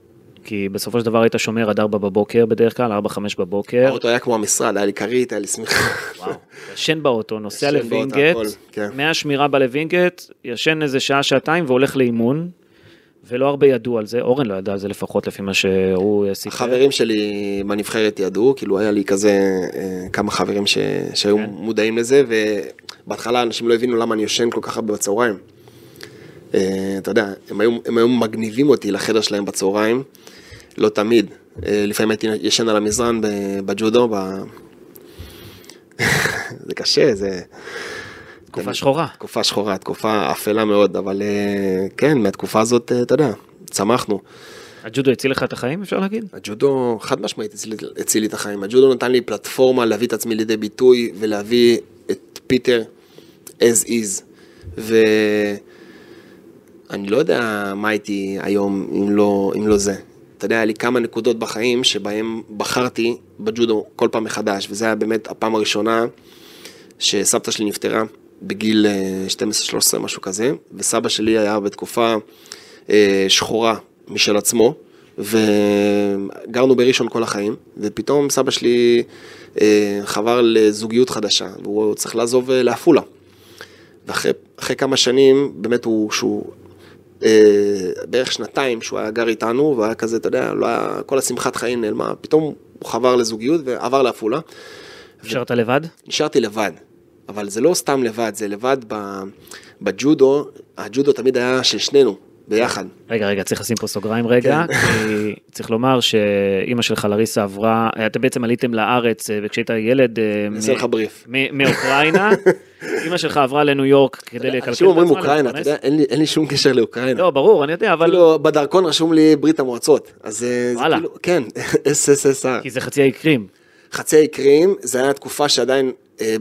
כי בסופו של דבר היית שומר עד 4 בבוקר בדרך כלל, 4-5 בבוקר, האוטו היה כמו המשרד, היה לי כרית, היה לי שמיכה. וואו, ישן באוטו, נוסע ישן לווינגייט, כן. מהשמירה בלווינגייט, ישן איזה שעה, שעתיים והולך לאימון, ולא הרבה ידעו על זה, אורן לא ידע על זה לפחות לפי מה שהוא סיפר. החברים שלי בנבחרת ידעו, כאילו היה לי כזה אה, כמה חברים ש, שהיו כן. מודעים לזה, ובהתחלה אנשים לא הבינו למה אני יושן כל כך הרבה בצהריים. אה, אתה יודע, הם היו, הם היו מגניבים אותי לחדר שלהם בצהריים, לא תמיד. אה, לפעמים הייתי ישן על המזרן בג'ודו, ב... זה קשה, זה... תקופה שחורה. תקופה שחורה, תקופה אפלה מאוד, אבל אה, כן, מהתקופה הזאת, אה, אתה יודע, צמחנו. הג'ודו הציל לך את החיים אפשר להגיד? הג'ודו חד משמעית הציל, הציל לי את החיים. הג'ודו נתן לי פלטפורמה להביא את עצמי לידי ביטוי ולהביא את פיטר as is. ואני לא יודע מה הייתי היום אם לא, אם לא זה. אתה יודע, היה לי כמה נקודות בחיים שבהם בחרתי בג'ודו כל פעם מחדש, וזה היה באמת הפעם הראשונה שסבתא שלי נפטרה בגיל אה, 12-13, משהו כזה, וסבא שלי היה בתקופה אה, שחורה משל עצמו, וגרנו בראשון כל החיים, ופתאום סבא שלי אה, חבר לזוגיות חדשה, והוא צריך לעזוב אה, לעפולה. ואחרי אחרי כמה שנים, באמת הוא, שהוא, אה, בערך שנתיים שהוא היה גר איתנו, והיה כזה, אתה יודע, לא היה, כל השמחת חיים נעלמה, פתאום הוא חבר לזוגיות ועבר לעפולה. נשארת לבד? נשארתי לבד, אבל זה לא סתם לבד, זה לבד ב, בג'ודו, הג'ודו תמיד היה של שנינו, ביחד. רגע, רגע, צריך לשים פה סוגריים רגע, כן. כי צריך לומר שאימא שלך לריסה עברה, אתם בעצם עליתם לארץ אה, וכשהיית ילד אה, אני אעשה מ- לך בריף. מאוקראינה, אימא שלך עברה לניו יורק כדי לקלקל את אנשים אומרים עצמה, אוקראינה, אתה. יודע, אין לי- אין לי שום קשר לאוקראינה. לא, ברור, אני יודע, אבל... כאילו, בדרכון רשום לי ברית המועצות, אז אה, וואלה. כאילו, כן, SSSR. כי זה חצי האי קרים. חצי האי קרים, זה היה תקופה שעדיין, אה,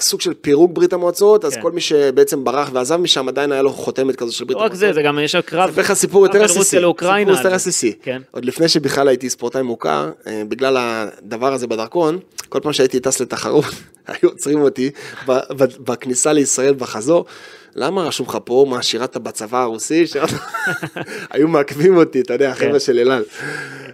סוג של פירוק ברית המועצות, אז כן. כל מי שבעצם ברח ועזב משם, עדיין היה לו חותמת כזו של ברית לא רק המועצות. זה, זה גם יש קרב. אספר לך סיפור יותר עסיסי. סיפור יותר. עסיסי. כן. עוד לפני שבכלל הייתי ספורטאי מוכר, אה, בגלל הדבר הזה בדרכון, כל פעם שהייתי טס לתחרות, היו עוצרים אותי בכניסה לישראל בחזור. למה רשום לך פה, מה, שירת בצבא הרוסי? שירת... היו מעכבים אותי, אתה יודע, כן. החבר'ה של אל על.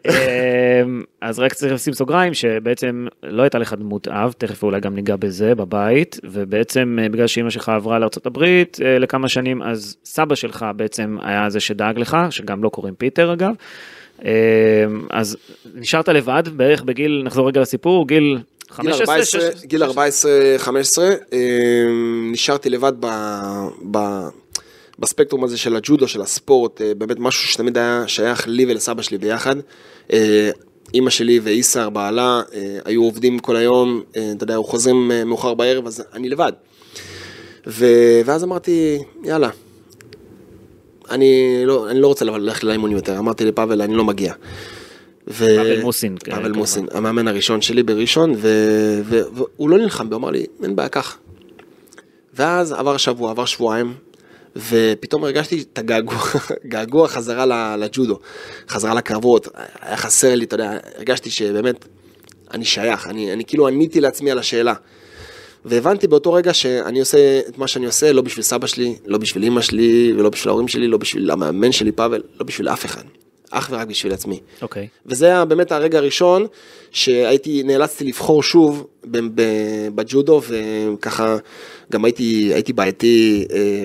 אמ, אז רק צריך לשים סוגריים שבעצם לא הייתה לך דמות אב, תכף אולי גם ניגע בזה בבית, ובעצם אה, בגלל שאימא שלך עברה לארה"ב אה, לכמה שנים, אז סבא שלך בעצם היה זה שדאג לך, שגם לא קוראים פיטר אגב. אמ, אז נשארת לבד בערך בגיל, נחזור רגע לסיפור, גיל 15, גיל 14, 16, גיל 14-15, נשארתי לבד ב, ב, בספקטרום הזה של הג'ודו, של הספורט, אה, באמת משהו שתמיד היה שייך לי ולסבא שלי ביחד. אה, אימא שלי ואיסר, בעלה, אה, היו עובדים כל היום, אתה יודע, היו חוזרים מאוחר בערב, אז אני לבד. ו, ואז אמרתי, יאללה, אני לא, אני לא רוצה ללכת לאימונים יותר, אמרתי לפאבל, אני לא מגיע. ו... פאבל מוסין, כן, כמובן. מוסין, המאמן הראשון שלי בראשון, ו- ו- והוא לא נלחם בי, הוא אמר לי, אין בעיה, קח. ואז עבר שבוע, עבר שבועיים, ופתאום הרגשתי את הגעגוע, געגוע חזרה לג'ודו, חזרה לקרבות, היה חסר לי, אתה יודע, הרגשתי שבאמת, אני שייך, אני, אני כאילו עניתי לעצמי על השאלה. והבנתי באותו רגע שאני עושה את מה שאני עושה, לא בשביל סבא שלי, לא בשביל אמא שלי, ולא בשביל ההורים שלי, לא בשביל המאמן שלי, פאבל, לא בשביל אף אחד. אך ורק בשביל עצמי. אוקיי. וזה היה באמת הרגע הראשון שהייתי, נאלצתי לבחור שוב בג'ודו, וככה גם הייתי, הייתי בעייתי אה,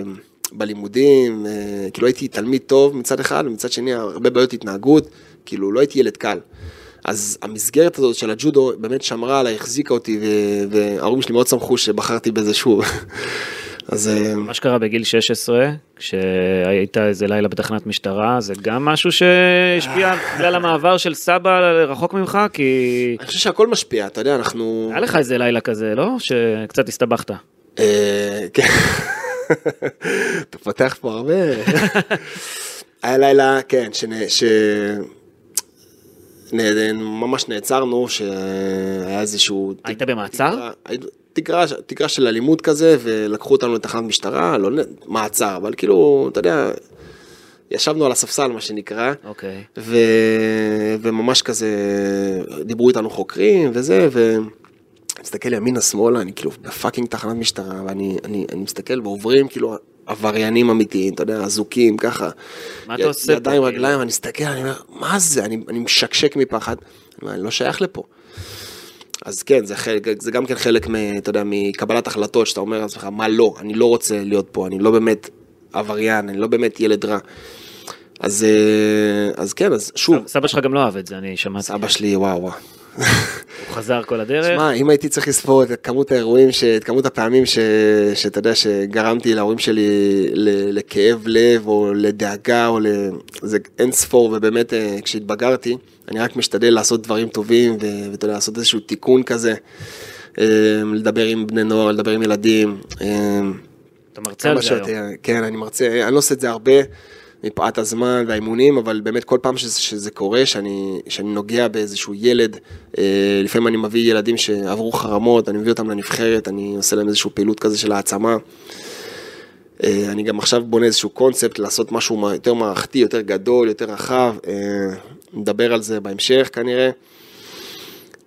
בלימודים, אה, כאילו הייתי תלמיד טוב מצד אחד, ומצד שני הרבה בעיות התנהגות, כאילו לא הייתי ילד קל. אז המסגרת הזאת של הג'ודו באמת שמרה עליי, החזיקה אותי, וההורים שלי מאוד שמחו שבחרתי בזה שוב. אז אה, מה שקרה בגיל 16, כשהיית איזה לילה בתחנת משטרה, זה גם משהו שהשפיע בגלל המעבר של סבא רחוק ממך? כי אני חושב שהכל משפיע, אתה יודע, אנחנו... היה לך איזה לילה כזה, לא? שקצת הסתבכת. אה, כן. אתה פותח פה הרבה. היה לילה, כן, ש... ממש נעצרנו, שהיה איזשהו... היית במעצר? תקרה- תקרה, של אלימות כזה, ולקחו אותנו לתחנת משטרה, לא מעצר, אבל כאילו, אתה יודע, ישבנו על הספסל, מה שנקרא, אוקיי. ו... וממש כזה, דיברו איתנו חוקרים וזה, ו... מסתכל ימינה שמאלה, אני כאילו בפאקינג תחנת משטרה, ואני אני, אני מסתכל ועוברים כאילו עבריינים אמיתיים, אתה יודע, אזוקים ככה. מה אתה י- עושה פה, ידיים, כאילו? רגליים, אני מסתכל, אני אומר, מה זה? אני, אני משקשק מפחד. אני אומר, אני לא שייך לפה. אז כן, זה, חלק, זה גם כן חלק, מ, אתה יודע, מקבלת החלטות, שאתה אומר לעצמך, מה לא, אני לא רוצה להיות פה, אני לא באמת עבריין, אני לא באמת ילד רע. אז, אה, אז כן, אז שוב, סבא שלך גם לא אהב את זה, אני שמעתי. סבא שלי, וואו וואו. הוא חזר כל הדרך. שמע, אם הייתי צריך לספור את כמות האירועים, ש- את כמות הפעמים ש- שאתה יודע שגרמתי להורים שלי ל- לכאב לב או לדאגה או ל... זה אין ספור ובאמת אה, כשהתבגרתי, אני רק משתדל לעשות דברים טובים ואתה יודע, לעשות איזשהו תיקון כזה, אה, לדבר עם בני נוער, לדבר עם ילדים. אה, אתה מרצה על זה היום. שיותר, כן, אני מרצה, אני לא עושה את זה הרבה מפאת הזמן והאימונים, אבל באמת כל פעם שזה, שזה קורה, שאני, שאני נוגע באיזשהו ילד, אה, לפעמים אני מביא ילדים שעברו חרמות, אני מביא אותם לנבחרת, אני עושה להם איזשהו פעילות כזה של העצמה. אה, אני גם עכשיו בונה איזשהו קונספט לעשות משהו יותר מערכתי, יותר גדול, יותר רחב, אה, נדבר על זה בהמשך כנראה.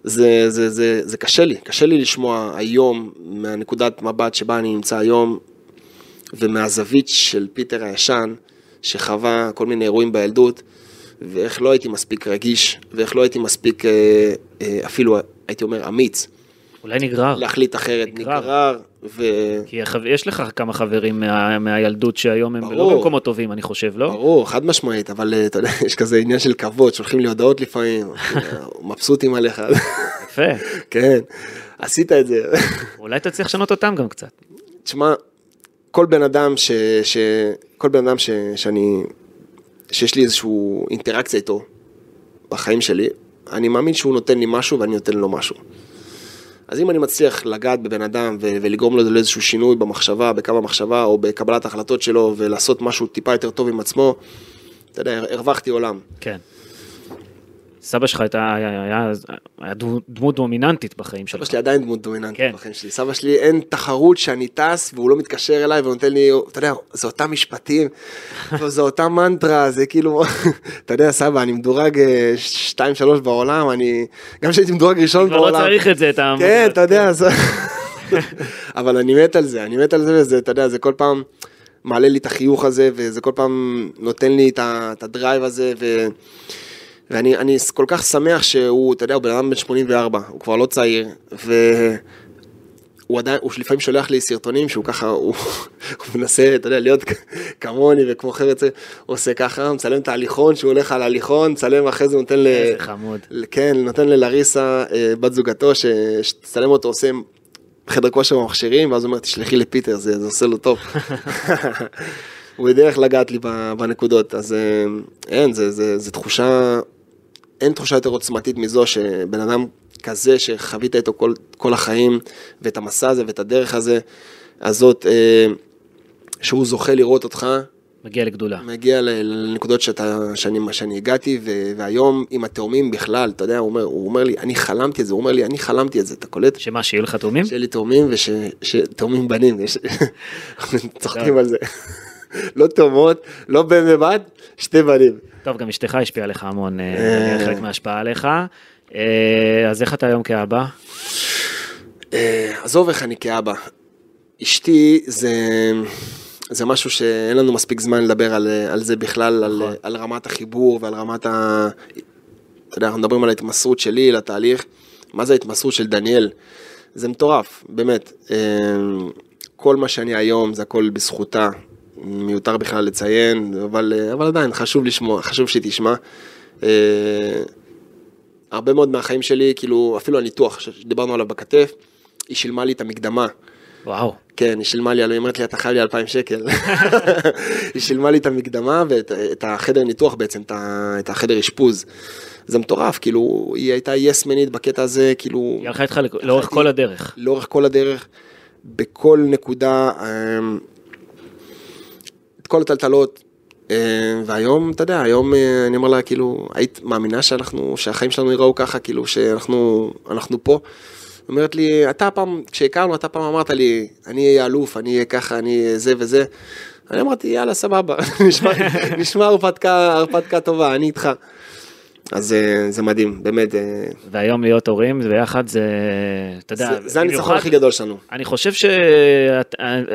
זה, זה, זה, זה קשה לי, קשה לי לשמוע היום, מהנקודת מבט שבה אני נמצא היום, ומהזווית של פיטר הישן, שחווה כל מיני אירועים בילדות, ואיך לא הייתי מספיק רגיש, ואיך לא הייתי מספיק, אה, אה, אפילו הייתי אומר אמיץ, אולי נגרר. להחליט אחרת, נגרר. נגרר, ו... כי יש לך כמה חברים מה- מהילדות שהיום הם לא ברור. במקומות טובים, אני חושב, לא? ברור, חד משמעית, אבל אה, אתה יודע, יש כזה עניין של כבוד, שולחים לי הודעות לפעמים, מבסוטים עליך, יפה. כן, עשית את זה. אולי תצליח לשנות אותם גם קצת. תשמע, כל בן אדם ש... ש... כל בן אדם ש... שאני... שיש לי איזושהי אינטראקציה איתו בחיים שלי, אני מאמין שהוא נותן לי משהו ואני נותן לו משהו. אז אם אני מצליח לגעת בבן אדם ו- ולגרום לו לאיזשהו שינוי במחשבה, בקו המחשבה או בקבלת ההחלטות שלו ולעשות משהו טיפה יותר טוב עם עצמו, אתה יודע, הרווחתי עולם. כן. סבא שלך הייתה, היה, היה, היה דמו- דמות דומיננטית בחיים סבא שלך. שלי עדיין דמות דומיננטית כן. בחיים שלי. סבא שלי אין תחרות שאני טס והוא לא מתקשר אליי ונותן לי, אתה יודע, זה אותם משפטים, זה אותה מנטרה, זה כאילו, אתה יודע, סבא, אני מדורג 2-3 בעולם, אני, גם כשהייתי מדורג ראשון כבר לא בעולם. צריך את זה, אתה... כן, אתה יודע, זה... אבל אני מת על זה, אני מת על זה, וזה, אתה יודע, זה כל פעם מעלה לי את החיוך הזה, וזה כל פעם נותן לי את את הדרייב הזה, ו... ואני אני כל כך שמח שהוא, אתה יודע, הוא בן אדם בן 84, הוא כבר לא צעיר, והוא עדיין, הוא לפעמים שולח לי סרטונים שהוא ככה, הוא, הוא מנסה, אתה יודע, להיות כמוני וכמו הוא עושה ככה, מצלם את ההליכון, שהוא הולך על ההליכון, מצלם אחרי זה נותן ל... איזה חמוד. כן, נותן ללריסה, אה, בת זוגתו, ש- שתצלם אותו, עושה חדר כושר במכשירים, ואז הוא אומר, תשלחי לפיטר, זה, זה עושה לו טוב. הוא יודע איך לגעת לי בנקודות, אז אה, אין, זה, זה, זה תחושה, אין תחושה יותר עוצמתית מזו שבן אדם כזה שחווית איתו כל, כל החיים, ואת המסע הזה ואת הדרך הזה, הזאת, אה, שהוא זוכה לראות אותך, מגיע לגדולה. מגיע לנקודות שאתה, שאני, שאני הגעתי, ו, והיום עם התאומים בכלל, אתה יודע, הוא אומר, הוא אומר לי, אני חלמתי את זה, הוא אומר לי, אני חלמתי את זה, אתה קולט? שמה, שיהיו לך תאומים? שיהיה לי תאומים ושתאומים בנים, צוחקים על זה. לא תאומות, לא בן ובת, שתי בנים. טוב, גם אשתך השפיעה עליך המון, אה, חלק מההשפעה עליך. אה, אז איך אתה היום כאבא? אה, עזוב איך אני כאבא. אשתי זה, זה משהו שאין לנו מספיק זמן לדבר על, על זה בכלל, על, נכון. על רמת החיבור ועל רמת ה... אתה יודע, אנחנו מדברים על ההתמסרות שלי לתהליך. מה זה ההתמסרות של דניאל? זה מטורף, באמת. אה, כל מה שאני היום זה הכל בזכותה. מיותר בכלל לציין, אבל, אה, אבל עדיין חשוב לשמוע, חשוב שהיא תשמע. אה, הרבה מאוד מהחיים שלי, כאילו, אפילו הניתוח שדיברנו עליו בכתף, היא שילמה לי את המקדמה. וואו. כן, היא שילמה לי, היא אומרת לי, אתה חייב לי 2,000 שקל. היא שילמה לי את המקדמה ואת את החדר ניתוח בעצם, את, ה, את החדר אשפוז. זה מטורף, כאילו, היא הייתה יסמנית בקטע הזה, כאילו, היא הלכה איתך לאורך כל הדרך. לאורך כל הדרך, בכל נקודה, אמ, כל הטלטלות. אמ, והיום, אתה יודע, היום אה, אני אומר לה, כאילו, היית מאמינה שאנחנו, שהחיים שלנו ייראו ככה, כאילו, שאנחנו אנחנו פה? אומרת לי, אתה פעם, כשהכרנו, אתה פעם אמרת לי, אני אהיה אלוף, אני אהיה ככה, אני אהיה זה וזה. אני אמרתי, יאללה, סבבה, נשמע, נשמע הרפתקה, הרפתקה טובה, אני איתך. אז אה, זה מדהים, באמת, אה, והיום להיות הורים ביחד זה, אתה יודע, זה- הניצחון הכי גדול שלנו. אני חושב ש...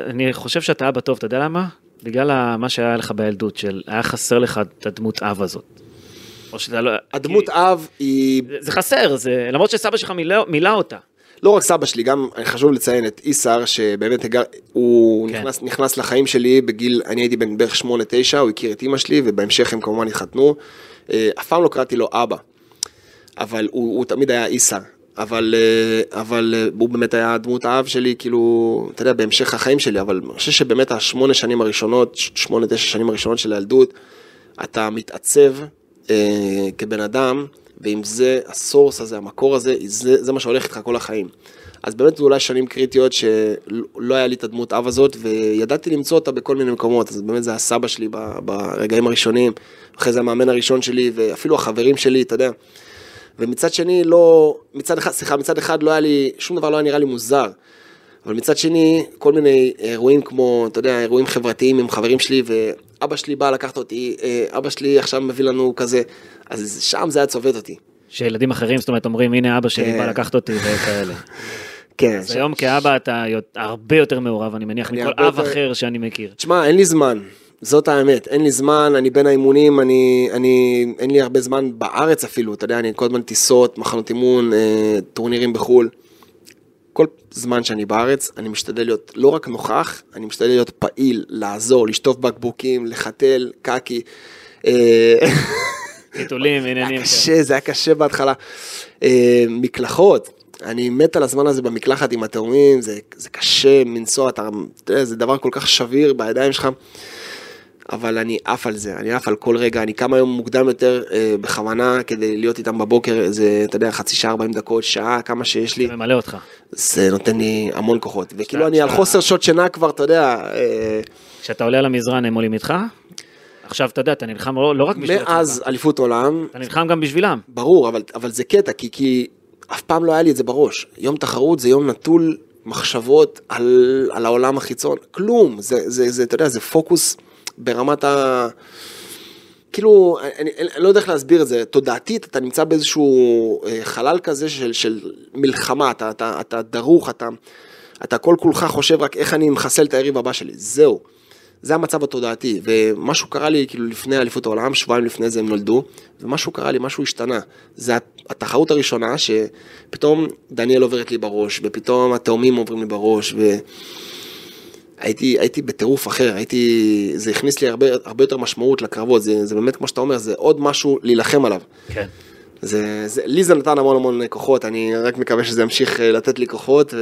אני חושב שאתה אבא טוב, אתה יודע למה? בגלל מה שהיה לך בילדות, של היה חסר לך את הדמות אב הזאת. או שאתה לא... הדמות כי- אב היא זה- זה חסר, זה... למרות שסבא שלך מילא, מילא אותה. לא רק סבא שלי, גם חשוב לציין את איסר, שבאמת הגר, הוא כן. נכנס, נכנס לחיים שלי בגיל, אני הייתי בן בערך 8-9, הוא הכיר את אימא שלי, ובהמשך הם כמובן התחתנו. אה, אף פעם לא קראתי לו אבא, אבל הוא, הוא תמיד היה איסר. אבל, אה, אבל אה, הוא באמת היה דמות האב שלי, כאילו, אתה יודע, בהמשך החיים שלי, אבל אני חושב שבאמת השמונה שנים הראשונות, שמונה, תשע שנים הראשונות של הילדות, אתה מתעצב אה, כבן אדם, ועם זה, הסורס הזה, המקור הזה, זה, זה מה שהולך איתך כל החיים. אז באמת זה אולי שנים קריטיות שלא היה לי את הדמות אב הזאת, וידעתי למצוא אותה בכל מיני מקומות, אז באמת זה הסבא שלי ברגעים הראשונים, אחרי זה המאמן הראשון שלי, ואפילו החברים שלי, אתה יודע. ומצד שני, לא, מצד אחד, סליחה, מצד אחד לא היה לי, שום דבר לא היה נראה לי מוזר. אבל מצד שני, כל מיני אירועים כמו, אתה יודע, אירועים חברתיים עם חברים שלי, ואבא שלי בא לקחת אותי, אה, אבא שלי עכשיו מביא לנו כזה, אז שם זה היה צובט אותי. שילדים אחרים, זאת אומרת, אומרים, הנה אבא שלי כן. בא לקחת אותי וכאלה. כן. אז היום כאבא אתה הרבה יותר מעורב, אני מניח, מכל אב יותר- אחר שאני מכיר. תשמע, אין לי זמן, זאת האמת, אין לי זמן, אני בין האימונים, אני, אני, אין לי הרבה זמן בארץ אפילו, אתה יודע, אני כל הזמן טיסות, מחנות אימון, אה, טורנירים בחו"ל. כל זמן שאני בארץ, אני משתדל להיות לא רק נוכח, אני משתדל להיות פעיל, לעזור, לשטוף בקבוקים, לחתל, קקי. אה, חיתולים, עניינים. היה כן. קשה, זה היה קשה בהתחלה. אה, מקלחות, אני מת על הזמן הזה במקלחת עם התאומים, זה, זה קשה מנסוע, אתה, אתה יודע, זה דבר כל כך שביר בידיים שלך, אבל אני עף על זה, אני עף על כל רגע, אני קם היום מוקדם יותר אה, בכוונה כדי להיות איתם בבוקר, איזה, אתה יודע, חצי שעה, 40 דקות, שעה, כמה שיש לי, זה ממלא אותך. זה נותן לי המון כוחות, וכאילו שאתה- אני על שאתה- חוסר שעות שינה כבר, אתה יודע, אה, כשאתה עולה על המזרן הם עולים איתך? עכשיו אתה יודע, אתה נלחם לא לא רק בשביל מאז אליפות עולם, אתה נלחם גם בשבילם. ברור, אבל, אבל זה קטע, כי, כי אף פעם לא היה לי את זה בראש. יום תחרות זה יום נטול מחשבות על, על העולם החיצון, כלום, זה, זה, זה, אתה יודע, זה פוקוס ברמת ה... כאילו, אני, אני, אני לא יודע איך להסביר את זה, תודעתית אתה נמצא באיזשהו אה, חלל כזה של, של מלחמה, אתה, אתה, אתה דרוך, אתה, אתה כל כולך חושב רק איך אני מחסל את היריב הבא שלי, זהו. זה המצב התודעתי, ומשהו קרה לי כאילו לפני אליפות העולם, שבועיים לפני זה הם נולדו, ומשהו קרה לי, משהו השתנה. זה הת- התחרות הראשונה שפתאום דניאל עוברת לי בראש, ופתאום התאומים עוברים לי בראש, והייתי הייתי בטירוף אחר, הייתי, זה הכניס לי הרבה, הרבה יותר משמעות לקרבות, זה, זה באמת כמו שאתה אומר, זה עוד משהו להילחם עליו. כן. זה, זה, לי זה נתן המון המון כוחות, אני רק מקווה שזה ימשיך אה, לתת לי כוחות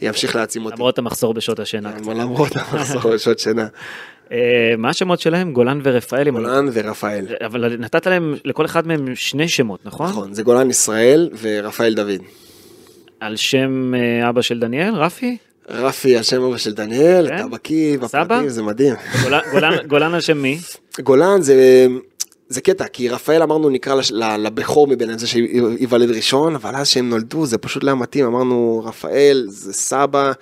וימשיך להעצים אותי. למרות המחסור בשעות השינה. אבל למרות המחסור בשעות שינה. אה, מה השמות שלהם? גולן ורפאל? גולן ורפאל. אבל נתת להם, לכל אחד מהם שני שמות, נכון? נכון, זה גולן ישראל ורפאל דוד. על שם אה, אבא של דניאל, רפי? רפי, השם אבא של דניאל, כן? אתה בקיא? בפרטים, זה מדהים. גולן- על שם מי? גולן זה, זה קטע, כי רפאל אמרנו נקרא לש- לבכור מביניהם, זה שייוולד ראשון, אבל אז שהם נולדו זה פשוט לא מתאים, אמרנו רפאל זה סבא,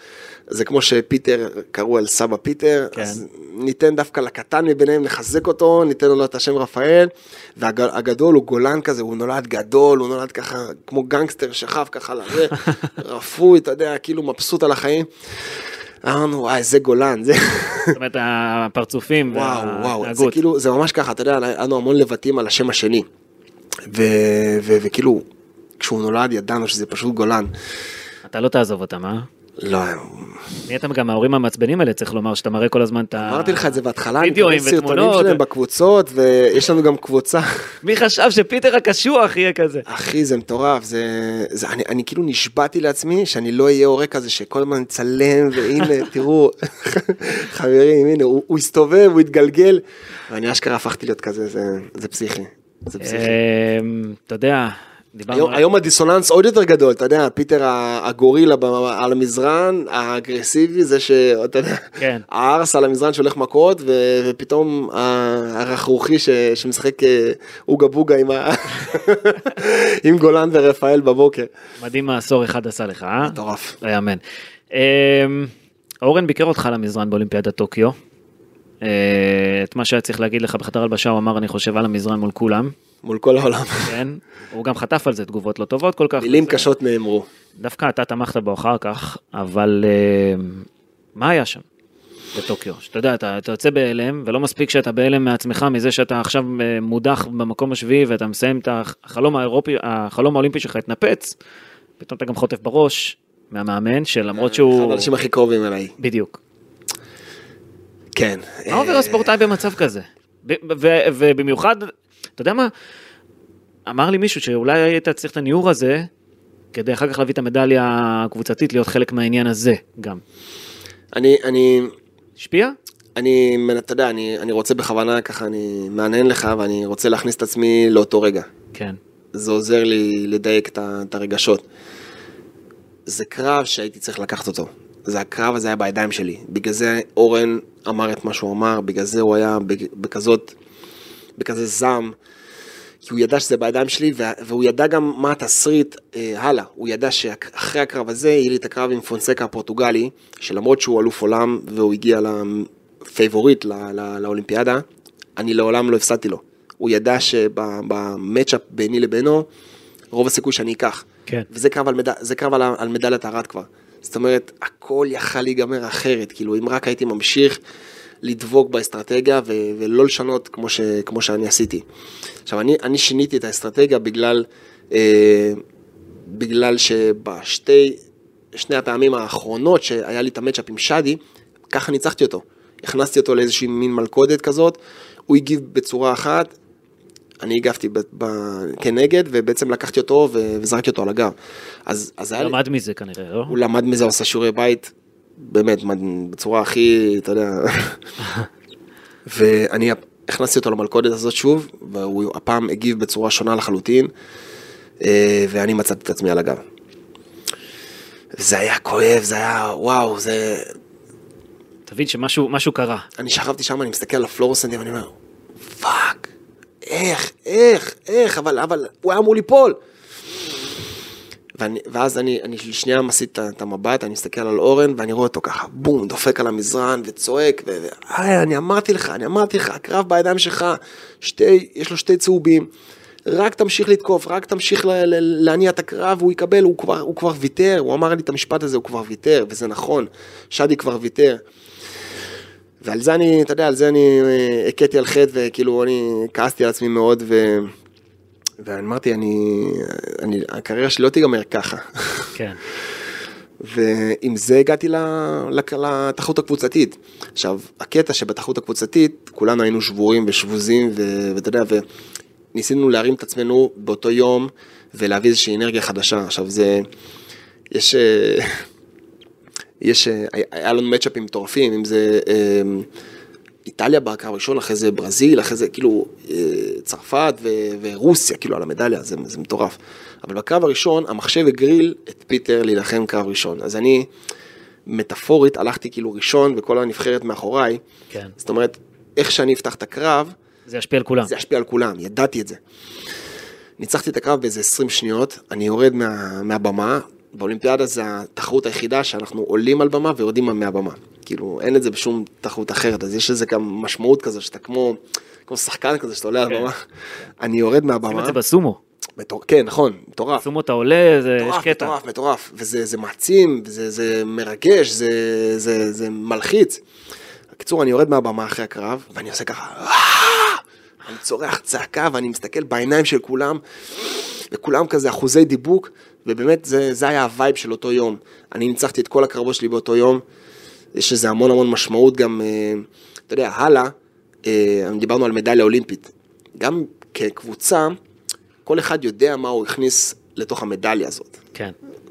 זה כמו שפיטר קראו על סבא פיטר, כן. אז ניתן דווקא לקטן מביניהם לחזק אותו, ניתן לו את השם רפאל, והגדול הוא גולן כזה, הוא נולד גדול, הוא נולד ככה כמו גנגסטר שכב ככה לזה, רפוי, אתה יודע, כאילו מבסוט על החיים. אמרנו, וואי, זה גולן, זה... זאת אומרת, הפרצופים וואו, וואו, זה. כאילו, זה ממש ככה, אתה יודע, היה לנו המון לבטים על השם השני. וכאילו, כשהוא נולד ידענו שזה פשוט גולן. אתה לא תעזוב אותם, אה? לא, נהייתם גם ההורים המעצבנים האלה, צריך לומר, שאתה מראה כל הזמן את ה... אמרתי לך את זה בהתחלה, אני מקבל סרטונים. שלהם בקבוצות, ויש לנו גם קבוצה. מי חשב שפיטר הקשוח יהיה כזה? אחי, זה מטורף, זה... זה אני, אני כאילו נשבעתי לעצמי שאני לא אהיה הורה כזה שכל הזמן נצלם, והנה, תראו, חברים, הנה, הוא, הוא הסתובב, הוא התגלגל, ואני אשכרה הפכתי להיות כזה, זה, זה פסיכי. זה פסיכי. אמ, אתה יודע, היום, היום הדיסוננס עוד יותר גדול, אתה יודע, פיטר הגורילה על המזרן, האגרסיבי, זה שאתה יודע, כן. הערס על המזרן שהולך מכות, ו- ופתאום הרכרוכי ש- שמשחק אה, אוגה בוגה עם, ה- עם גולן ורפאל בבוקר. מדהים מה עשור אחד עשה לך, אה? מטורף. לא יאמן. אמ, אורן ביקר אותך על המזרן באולימפיאדת טוקיו. אה, את מה שהיה צריך להגיד לך בחדר הלבשה, הוא אמר, אני חושב על המזרן מול כולם. מול כל העולם. כן, הוא גם חטף על זה תגובות לא טובות כל כך. מילים וזה- קשות נאמרו. דווקא אתה תמכת בו אחר כך, אבל אה, מה היה שם בטוקיו? שאתה יודע, אתה, אתה יוצא בהלם, ולא מספיק שאתה בהלם מעצמך, מזה שאתה עכשיו אה, מודח במקום השביעי ואתה מסיים את החלום האירופי, החלום האולימפי שלך התנפץ, פתאום אתה גם חוטף בראש מהמאמן, שלמרות אחד שהוא... האנשים הכי קרובים אליי. בדיוק. כן. מה עובר הספורטאי במצב כזה? ובמיוחד, אתה יודע מה? אמר לי מישהו שאולי היית צריך את הניעור הזה, כדי אחר כך להביא את המדליה הקבוצתית, להיות חלק מהעניין הזה גם. אני, אני, השפיע? אני, אתה יודע, אני, אני רוצה בכוונה ככה, אני מהנהן לך ואני רוצה להכניס את עצמי לאותו רגע. כן. זה עוזר לי לדייק את את הרגשות. זה קרב שהייתי צריך לקחת אותו. זה הקרב הזה היה בידיים שלי. בגלל זה אורן אמר את מה שהוא אמר, בגלל זה הוא היה בכזאת, בכזה זעם. כי הוא ידע שזה בידיים שלי, וה- והוא ידע גם מה התסריט אה, הלאה. הוא ידע שאחרי הקרב הזה יהיה לי את הקרב עם פונסקה הפורטוגלי, שלמרות שהוא אלוף עולם והוא הגיע לפייבוריט ל- ל- לאולימפיאדה, אני לעולם לא הפסדתי לו. הוא ידע שבמצ'אפ ביני לבינו, רוב הסיכוי שאני אקח. כן. וזה קרב על, מד... קרב על, על מדליית הארד כבר. זאת אומרת, הכל יכל להיגמר אחרת, כאילו אם רק הייתי ממשיך לדבוק באסטרטגיה ו... ולא לשנות כמו, ש... כמו שאני עשיתי. עכשיו, אני, אני שיניתי את האסטרטגיה בגלל, אה, בגלל שבשתי, שני הפעמים האחרונות שהיה לי את המצ'אפ עם שדי, ככה ניצחתי אותו. הכנסתי אותו לאיזושהי מין מלכודת כזאת, הוא הגיב בצורה אחת, אני הגבתי ב- ב- כנגד, ובעצם לקחתי אותו ו- וזרקתי אותו על הגב. אז, אז היה לי... למד מזה כנראה, לא? הוא למד מזה, הוא עשה שיעורי בית, באמת, בצורה הכי, אתה יודע. ואני הכנסתי אותו למלכודת הזאת שוב, והוא הפעם הגיב בצורה שונה לחלוטין, אה, ואני מצאתי את עצמי על הגב. זה היה כואב, זה היה, וואו, זה... תבין שמשהו משהו קרה. אני שכבתי שם, אני מסתכל על הפלורוסנטים, ואני אומר, fuck, איך, איך, איך, אבל, אבל הוא היה אמור ליפול. ואני, ואז אני, אני שנייה מסיט את המבט, אני מסתכל על אורן, ואני רואה אותו ככה, בום, דופק על המזרן וצועק, ו... איי, אני אמרתי לך, אני אמרתי לך, הקרב בידיים שלך, שתי, יש לו שתי צהובים, רק תמשיך לתקוף, רק תמשיך ל- ל- להניע את הקרב, הוא יקבל, הוא כבר, הוא כבר ויתר, הוא אמר לי את המשפט הזה, הוא כבר ויתר, וזה נכון, שדי כבר ויתר. ועל זה אני, אתה יודע, על זה אני אה, הכיתי על חטא, וכאילו אני כעסתי על עצמי מאוד, ו... ואני אמרתי, אני, אני, הקריירה שלי לא תיגמר ככה. כן. ועם זה הגעתי לתחרות הקבוצתית. עכשיו, הקטע שבתחרות הקבוצתית, כולנו היינו שבורים ושבוזים, ואתה יודע, וניסינו להרים את עצמנו באותו יום, ולהביא איזושהי אנרגיה חדשה. עכשיו, זה, יש, אה, יש, אה, היה לנו מצ'אפים מטורפים, אם זה אה, איטליה בקרב הראשון, אחרי זה ברזיל, אחרי זה כאילו אה, צרפת ו- ורוסיה, כאילו על המדליה, זה, זה מטורף. אבל בקרב הראשון, המחשב הגריל את פיטר להילחם קרב ראשון. אז אני, מטאפורית, הלכתי כאילו ראשון וכל הנבחרת מאחוריי. כן. זאת אומרת, איך שאני אפתח את הקרב, זה ישפיע על כולם. זה ישפיע על כולם, ידעתי את זה. ניצחתי את הקרב באיזה 20 שניות, אני יורד מה, מהבמה, באולימפיאדה זה התחרות היחידה שאנחנו עולים על במה ויורדים מהבמה. כאילו, אין את זה בשום תחרות אחרת, אז יש לזה גם משמעות כזו, שאתה כמו, כמו שחקן כזה, שאתה עולה על כן. במה. אני יורד מהבמה, את זה בסומו. מטור... כן, נכון, מטורף. בסומו אתה עולה, זה יש מטורף, קטע. מטורף, מטורף, וזה זה מעצים, וזה זה מרגש, זה, זה, זה מלחיץ. בקיצור, אני יורד מהבמה אחרי הקרב, ואני עושה ככה, "אה!" אני צורח צעקה, ואני מסתכל בעיניים של כולם, וכולם כזה אחוזי דיבוק, ובאמת זה, זה היה ה vibe של אותו יום. אני ניצחתי את כל הקרבות שלי באותו יום, יש לזה המון המון משמעות גם, אה, אתה יודע, הלאה, אה, דיברנו על מדליה אולימפית. גם כקבוצה, כל אחד יודע מה הוא הכניס לתוך המדליה הזאת. כן.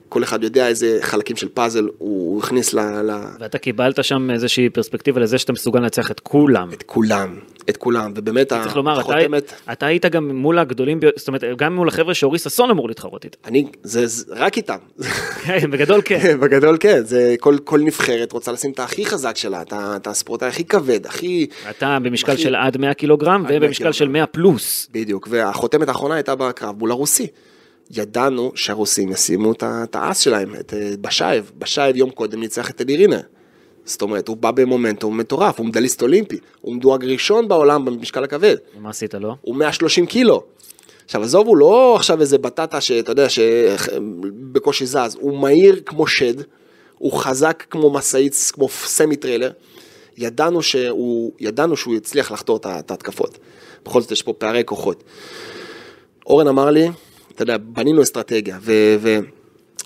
כל אחד יודע איזה חלקים של פאזל הוא הכניס ל... ל... ואתה קיבלת שם איזושהי פרספקטיבה לזה שאתה מסוגל לנצח את כולם. את כולם, את כולם, ובאמת צריך לומר, אתה, החותמת, אתה היית גם מול הגדולים, זאת אומרת, גם מול החבר'ה שאורי ששון אמור להתחרות איתם. אני, זה, זה רק איתם. כן, בגדול כן. בגדול כן, זה כל, כל נבחרת רוצה לשים את הכי חזק שלה, את את הספורטאי הכי כבד, הכי... אתה במשקל הכי- של עד 100 קילוגרם, עד 100 ובמשקל של קילוגרם. 100 פלוס. בדיוק, והחותמת האחרונה הייתה בקרב מול הרוסי. ידענו שהרוסים ישימו את האס שלהם, את אה, בשייב, בשייב יום קודם ניצח את אלירינה. זאת אומרת, הוא בא במומנטום מטורף, הוא מדליסט אולימפי, הוא מדורג ראשון בעולם במשקל הכבד. מה עשית לו? הוא 130 קילו. עכשיו עזוב, הוא לא עכשיו איזה בטטה שאתה יודע שבקושי זז, הוא מהיר כמו שד, הוא חזק כמו משאית, כמו סמי טריילר. ידענו שהוא, ידענו שהוא יצליח לחתור את ההתקפות. בכל זאת יש פה פערי כוחות. אורן אמר לי, אתה יודע, בנינו אסטרטגיה, ו... ו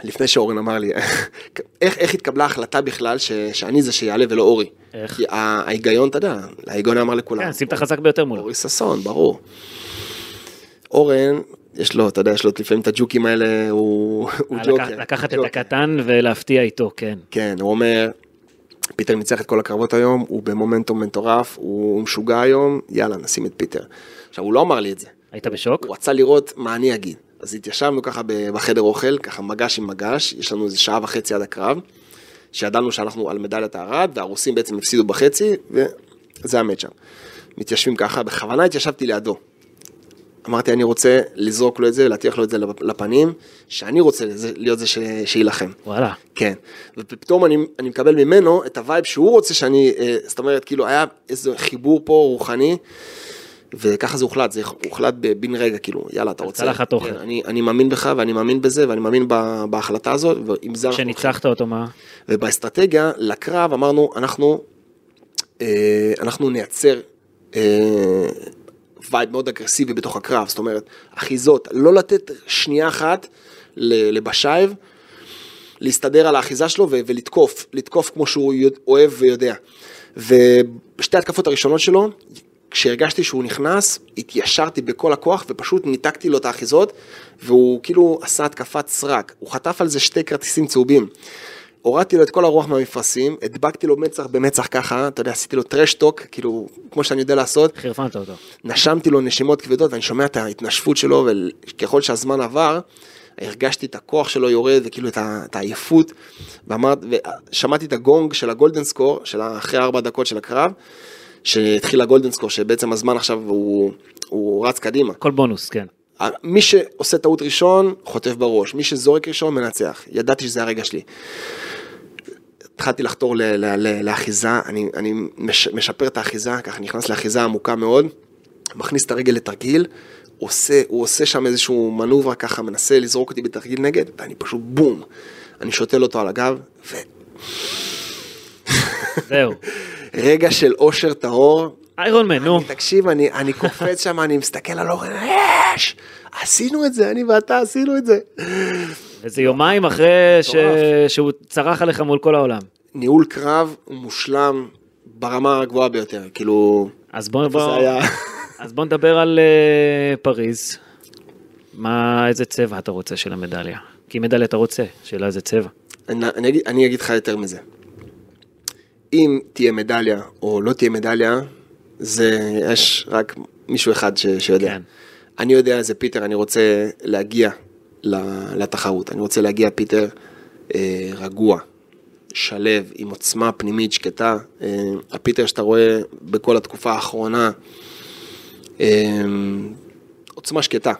לפני שאורן אמר לי, איך, איך התקבלה ההחלטה בכלל ש, שאני זה שיעלה ולא אורי? איך? כי ההיגיון, אתה יודע, ההיגיון אמר לכולם. כן, שים את החזק ביותר מולו. אורי ששון, ברור. אורן, יש לו, אתה יודע, יש לו לפעמים את הג'וקים האלה, הוא, הוא לקח- ג'וקר. לקחת את ג'וקר. הקטן ולהפתיע איתו, כן. כן, הוא אומר, פיטר ניצח את כל הקרבות היום, הוא במומנטום מטורף, הוא משוגע היום, יאללה, נשים את פיטר. עכשיו, הוא לא אמר לי את זה. היית בשוק? הוא רצה לראות מה אני אגיד. אז התיישבנו ככה בחדר אוכל, ככה מגש עם מגש, יש לנו איזה שעה וחצי עד הקרב, שידענו שאנחנו על מדליית הארד, והרוסים בעצם הפסידו בחצי, וזה ה matchup. מתיישבים ככה, בכוונה התיישבתי לידו. אמרתי, אני רוצה לזרוק לו את זה, להטיח לו את זה לפ- לפנים, שאני רוצה להיות זה שיילחם. וואלה. כן, ופתאום אני, אני מקבל ממנו את ה vibe שהוא רוצה שאני, אה, זאת אומרת, כאילו היה איזה חיבור פה רוחני, וככה זה הוחלט, זה הוחלט בן רגע, כאילו, יאללה, אתה רוצה, צלחת אוכל. כן, אני, אני מאמין בך ואני מאמין בזה ואני מאמין ב, בהחלטה הזאת, ועם זה. כשניצחת אותו, מה? ובאסטרטגיה, לקרב אמרנו, אנחנו, אה, אנחנו נייצר אה, vibe מאוד אגרסיבי בתוך הקרב, זאת אומרת, אחיזות, לא לתת שנייה אחת לבשאייב, להסתדר על האחיזה שלו ו- ולתקוף, לתקוף כמו שהוא אוהב ויודע. ובשתי התקפות הראשונות שלו, כשהרגשתי שהוא נכנס, התיישרתי בכל הכוח ופשוט ניתקתי לו את האחיזות, והוא כאילו עשה התקפת סרק. הוא חטף על זה שתי כרטיסים צהובים. הורדתי לו את כל הרוח מהמפרשים, הדבקתי לו מצח במצח ככה, אתה יודע, עשיתי לו טרשטוק, כאילו, כמו שאני יודע לעשות, חירפנת אותו. נשמתי לו נשימות כבדות ואני שומע את ההתנשפות שלו וככל שהזמן עבר הרגשתי את הכוח שלו יורד וכאילו את, העייפות ואמרת, ושמעתי את הגונג של הגולדן סקור של אחרי ארבע דקות של הקרב שהתחיל הגולדן סקור שבעצם הזמן עכשיו הוא, הוא רץ קדימה. כל בונוס, כן. מי שעושה טעות ראשון חוטף בראש, מי שזורק ראשון מנצח, ידעתי שזה הרגע שלי. התחלתי לחתור ל- ל- ל- לאחיזה, אני, אני מש, משפר את האחיזה, ככה נכנס לאחיזה עמוקה מאוד, מכניס את הרגל לתרגיל, עושה, הוא עושה שם איזשהו מנוברה ככה, מנסה לזרוק אותי בתרגיל נגד, ואני פשוט בום, אני שותל אותו על הגב, זהו. ורגע של אושר טהור, איירון מן, נו. תקשיב, אני, אני קופץ שם, אני מסתכל על אורן, יש! עשינו את זה, אני ואתה עשינו את זה. איזה יומיים אחרי ש... שהוא צרח עליך מול כל העולם. ניהול קרב מושלם ברמה הגבוהה ביותר, כאילו, אז בוא, בוא, היה? אז בוא נדבר על uh, פריז. מה, איזה צבע אתה רוצה של המדליה? כי מדליה אתה רוצה, שאלה איזה צבע. אני, אני, אני אגיד לך יותר מזה. אם תהיה מדליה או לא תהיה מדליה, זה, יש רק מישהו אחד ש, שיודע. כן. אני יודע איזה פיטר, אני רוצה להגיע לתחרות. אני רוצה להגיע פיטר אה, רגוע, שלו, עם עוצמה פנימית שקטה. אה, הפיטר שאתה רואה בכל התקופה האחרונה, אה, עוצמה שקטה.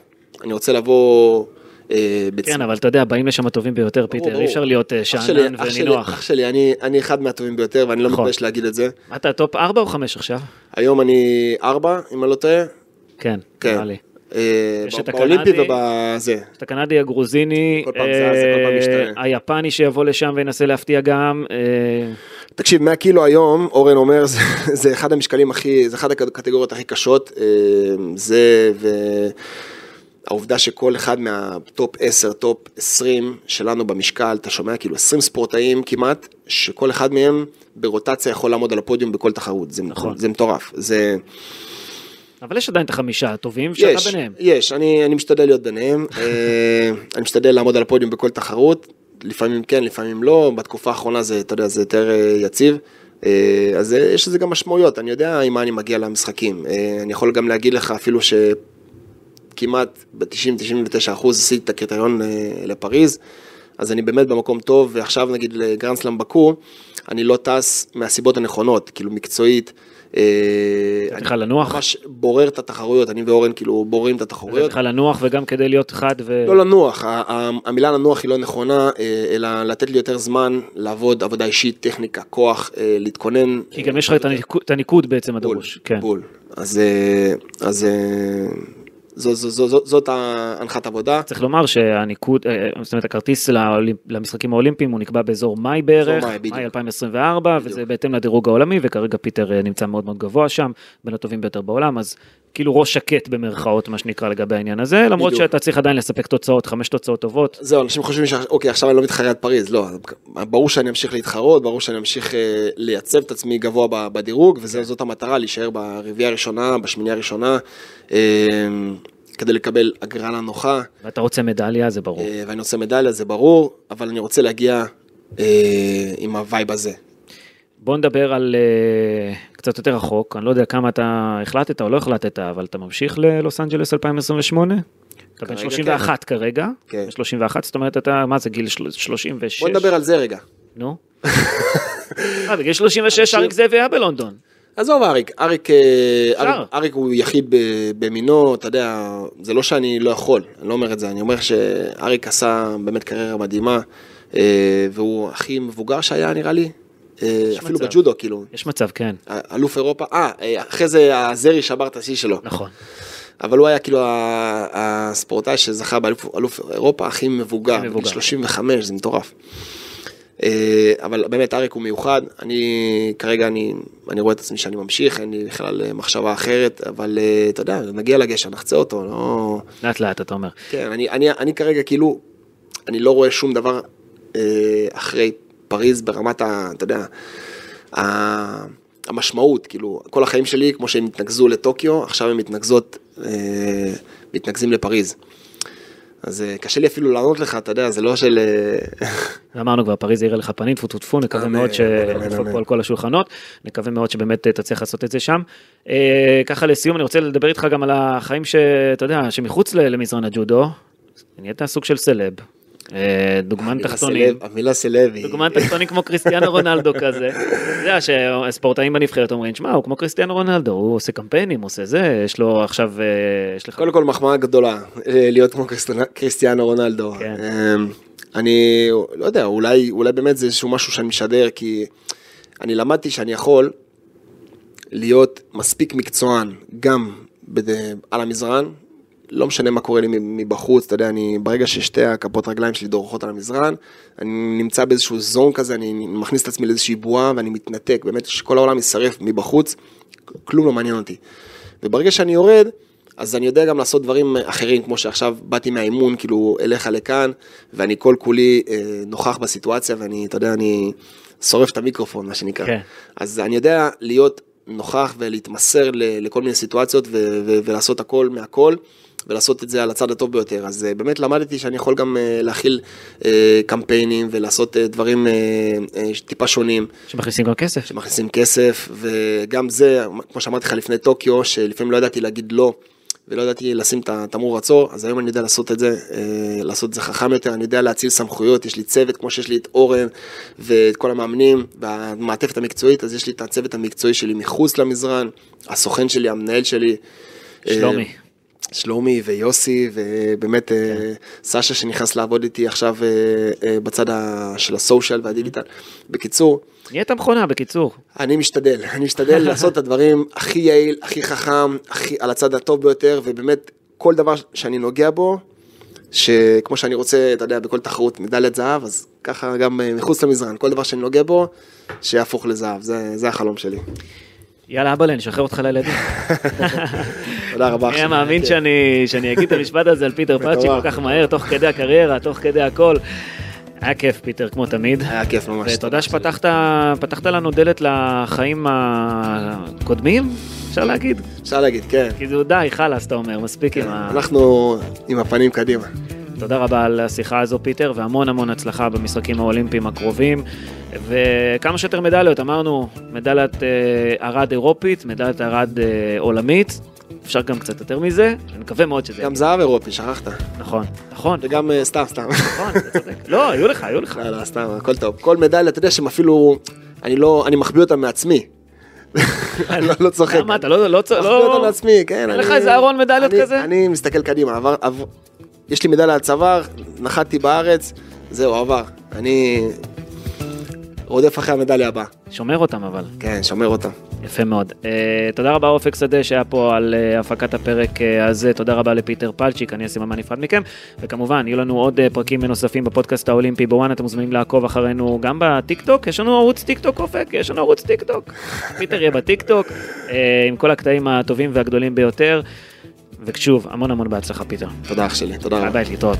אני רוצה לבוא... אה. כן, אבל אתה יודע, באים לשם הטובים ביותר, פיטר. אי אפשר להיות אה, שאנן ונינוח. אח שלי, אני, אחד מהטובים ביותר ואני לא נכון. מתבייש להגיד את זה. אתה top 4 או 5 עכשיו? היום אני ארבע, אם אני לא טועה. כן, כן. נראה לי. אה, יש את באולימפי הקנדי. ובזה. את הקנדי, הגרוזיני. היפני שיבוא לשם וינסה להפתיע גם. תקשיב, 100 קילו היום, אורן אומר, זה, זה אחד המשקלים הכי, זה אחד הקטגוריות הכי קשות. זה והעובדה שכל אחד מה top 10, top 20 שלנו במשקל, אתה שומע כאילו 20 ספורטאים כמעט, שכל אחד מהם ברוטציה יכול לעמוד על הפודיום בכל תחרות. זה, נכון. זה מטורף. זה... אבל יש עדיין את החמישה הטובים שאתה יש, ביניהם. יש, אני, אני משתדל להיות ביניהם, אה, אני משתדל לעמוד על הפודיום בכל תחרות, לפעמים כן, לפעמים לא, בתקופה האחרונה זה, אתה יודע, זה יותר אה, יציב, אה, אז יש לזה גם משמעויות, אני יודע עם מה אני מגיע למשחקים, אני יכול גם להגיד לך אפילו שכמעט ב-90-99 אחוז עשיתי את הקריטריון אה, לפריז, אז אני באמת במקום טוב, ועכשיו נגיד לגרנדסלאם בקו, אני לא טס מהסיבות הנכונות, כאילו מקצועית. לתת לך לנוח? ממש בורר את התחרויות, אני ואורן כאילו בוררים את התחרויות. לתת לך לנוח וגם כדי להיות חד ו... לא לנוח, המילה לנוח היא לא נכונה, אה, אלא לתת לי יותר זמן לעבוד עבודה אישית, טכניקה, כוח, אה, להתכונן. כי גם יש לך את הניקוד- בעצם בול, הדרוש. כן. בול. אז, זו- זו- זו- זו- זאת ההנחת עבודה. צריך לומר שהניקוד, אה, זאת אומרת הכרטיס למשחקים האולימפיים הוא נקבע באזור מאי בערך, מאי, בדיוק. מאי 2024, וזה בהתאם לדירוג העולמי, וכרגע פיטר אה, נמצא מאוד מאוד גבוה שם, בין הטובים ביותר בעולם, אז כאילו ראש שקט במרכאות, מה שנקרא, לגבי העניין הזה, למרות בדיוק. שאתה צריך עדיין לספק תוצאות, חמש תוצאות טובות. זהו, אנשים חושבים שאוקיי, עכשיו אני לא מתחרה עד פריז, לא, ברור שאני אמשיך להתחרות, ברור שאני אמשיך אה, לייצב את עצמי גבוה בדירוג, וזאת המטרה, להישאר ברביעייה הראשונה, בשמינייה הראשונה, אה, כדי לקבל הגרלה נוחה, ואתה רוצה מדליה, זה ברור. אה, ואני רוצה מדליה, זה ברור, אבל אני רוצה להגיע אה, עם ה vibe הזה. בוא נדבר על אה, קצת יותר רחוק, אני לא יודע כמה אתה החלטת או לא החלטת, אבל אתה ממשיך ללוס אנג'לס 2028? אתה בן כרגע 31 כרגע, כן. 31, זאת אומרת אתה, מה זה, גיל של- 36? בוא נדבר על זה רגע. נו. אה, בגיל 36 אריק זאבי היה בלונדון. עזוב אריק, אריק, אה. אריק, אריק הוא יחיד במינו, אתה יודע, זה לא שאני לא יכול, אני לא אומר את זה, אני אומר שאריק עשה באמת קריירה מדהימה, אה, והוא הכי מבוגר שהיה נראה לי, אפילו מצב. בג'ודו, כאילו, יש מצב, כן, אלוף אירופה, אה, אה, אחרי זה הזרי שבר את השיא שלו, נכון. אבל הוא היה כאילו הספורטאי שזכה באלוף אלוף אירופה הכי מבוגר, מבוגר. בגיל 35, זה מטורף. אה, אבל באמת אריק הוא מיוחד, אני כרגע אני, אני רואה את עצמי שאני ממשיך, אין לי בכלל אה, מחשבה אחרת, אבל אה, אתה יודע, נגיע לגשר, נחצה אותו, לא... לאט לאט אתה אומר. כן, אני, אני, אני כרגע כאילו, אני לא רואה שום דבר אה, אחרי פריז ברמת ה... אתה יודע, ה, המשמעות, כאילו, כל החיים שלי, כמו שהם התנקזו לטוקיו, עכשיו הם מתנקזות, אה, מתנקזים לפריז. אז אה, קשה לי אפילו לענות לך, אתה יודע, זה לא של... אה, אמרנו כבר, פריז יראה לך פנים, טפו טפו טפו, נקווה מאוד אמן. פה על כל השולחנות, נקווה מאוד שבאמת אה, תצליח לעשות את זה שם. ככה לסיום, אני רוצה לדבר איתך גם על החיים שאתה יודע, שמחוץ למזרן הג'ודו, נהיית סוג של סלב, דוגמן המילה תחתונים. סלב- המילה סלב היא... דוגמן תחתונים כמו קריסטיאנו רונלדו כזה. אתה יודע שספורטאים בנבחרת אומרים, שמע, הוא כמו קריסטיאנו רונלדו, הוא עושה קמפיינים, עושה זה, יש לו עכשיו, אה, יש לך... קודם כל מחמאה גדולה, אה, להיות כמו קריסטיאנו- רונלדו. כן. אה, אני לא יודע, אולי, אולי באמת זה איזשהו משהו שאני משדר, כי אני למדתי שאני יכול להיות מספיק מקצוען גם בד- על המזרן, לא משנה מה קורה לי מבחוץ, אתה יודע, אני, ברגע ששתי הכפות רגליים שלי דורכות על המזרן, אני נמצא באיזשהו זון כזה, אני מכניס את עצמי לאיזושהי בועה ואני מתנתק, באמת שכל העולם יישרף מבחוץ, כלום לא מעניין אותי. וברגע שאני יורד, אז אני יודע גם לעשות דברים אחרים, כמו שעכשיו באתי מהאימון, כאילו, אליך לכאן, ואני כל כולי אה, נוכח בסיטואציה, ואני, אתה יודע, אני שורף את המיקרופון, מה שנקרא. כן. אז אני יודע להיות נוכח ולהתמסר לכל מיני סיטואציות ו- ו- ולעשות הכל מהכל. ולעשות את זה על הצד הטוב ביותר. אז אה, באמת למדתי שאני יכול גם אה, להכיל אה, קמפיינים ולעשות דברים טיפה שונים. שמכניסים גם כסף. שמכניסים כסף, וגם זה, כמו שאמרתי לך לפני טוקיו, שלפעמים לא ידעתי להגיד לא, ולא ידעתי לשים את התמרור עצור, אז היום אני יודע לעשות את זה, לעשות את זה חכם יותר, אני יודע להציל סמכויות, יש לי צוות, כמו שיש לי את אורן ואת כל המאמנים, והמעטפת המקצועית, אז יש לי את הצוות המקצועי שלי מחוץ למזרן, הסוכן שלי, המנהל שלי. שלומי. שלומי ויוסי, ובאמת אה, סשה שנכנס לעבוד איתי עכשיו אה, אה, בצד של הסושיאל והדיגיטל. בקיצור, נהיית מכונה, בקיצור. אני משתדל, אני משתדל לעשות את הדברים הכי יעיל, הכי חכם, הכי, על הצד הטוב ביותר, ובאמת כל דבר שאני נוגע בו, שכמו שאני רוצה, אתה יודע, בכל תחרות מדליית זהב, אז ככה גם מחוץ למזרן, כל דבר שאני נוגע בו, שיהפוך לזהב, זה, זה החלום שלי. יאללה אבאלה, נשחרר אותך לילדים. תודה רבה. שלי. מאמין כן. שאני אגיד את המשפט הזה על פיטר פלצ'יק. כל כך מהר, תוך כדי הקריירה, תוך כדי הכל. היה כיף, פיטר, כמו תמיד. היה כיף ממש. ותודה שפתחת פתחת לנו דלת לחיים הקודמים, אפשר להגיד. אפשר להגיד, כן. כאילו די, חלאס, אתה אומר, מספיק עם ה... אנחנו עם הפנים קדימה. תודה רבה על השיחה הזו, פיטר, והמון המון הצלחה במשחקים האולימפיים הקרובים. וכמה שיותר מדליות, אמרנו, מדליית אה, ארד אירופית, מדליית ארד אה, עולמית. אפשר גם קצת יותר מזה, אני מקווה מאוד שזה... גם זהב אירופי, שכחת. נכון, נכון, וגם אה, סתם, סתם. נכון, אתה צודק. לא, היו לך, היו לך. לא, לא, סתם, הכל טוב. כל מדליה, אתה יודע שהם אפילו, אני לא, אני מחביא אותם מעצמי. אני לא- לא צוחק. למה אתה לא... לא מחביא אותם לא... מעצמי, כן. אין לך איזה ארון מדליות כזה? אני מסתכל קדימה, יש לי מדליה על צוואר, נחתתי בארץ, זהו, עבר. אני רודף אחרי המדליה הבאה. שומר אותם אבל. כן, שומר אותם. יפה מאוד. אה, תודה רבה אופק שדה שהיה פה על אה, הפקת הפרק אה, הזה, תודה רבה לפיטר פלצ'יק, אני אשים אמן נפרד מכם, וכמובן, יהיו לנו עוד אה, פרקים נוספים בפודקאסט האולימפי ב ONE, אתם מוזמנים לעקוב אחרינו גם בטיק טוק, יש לנו ערוץ טיק טוק אופק, יש לנו ערוץ טיק טוק, פיטר יהיה בטיק טוק, אה, עם כל הקטעים הטובים והגדולים ביותר, ושוב, המון המון בהצלחה פיטר. תודה אח שלי, תודה רבה. ביי להתראות.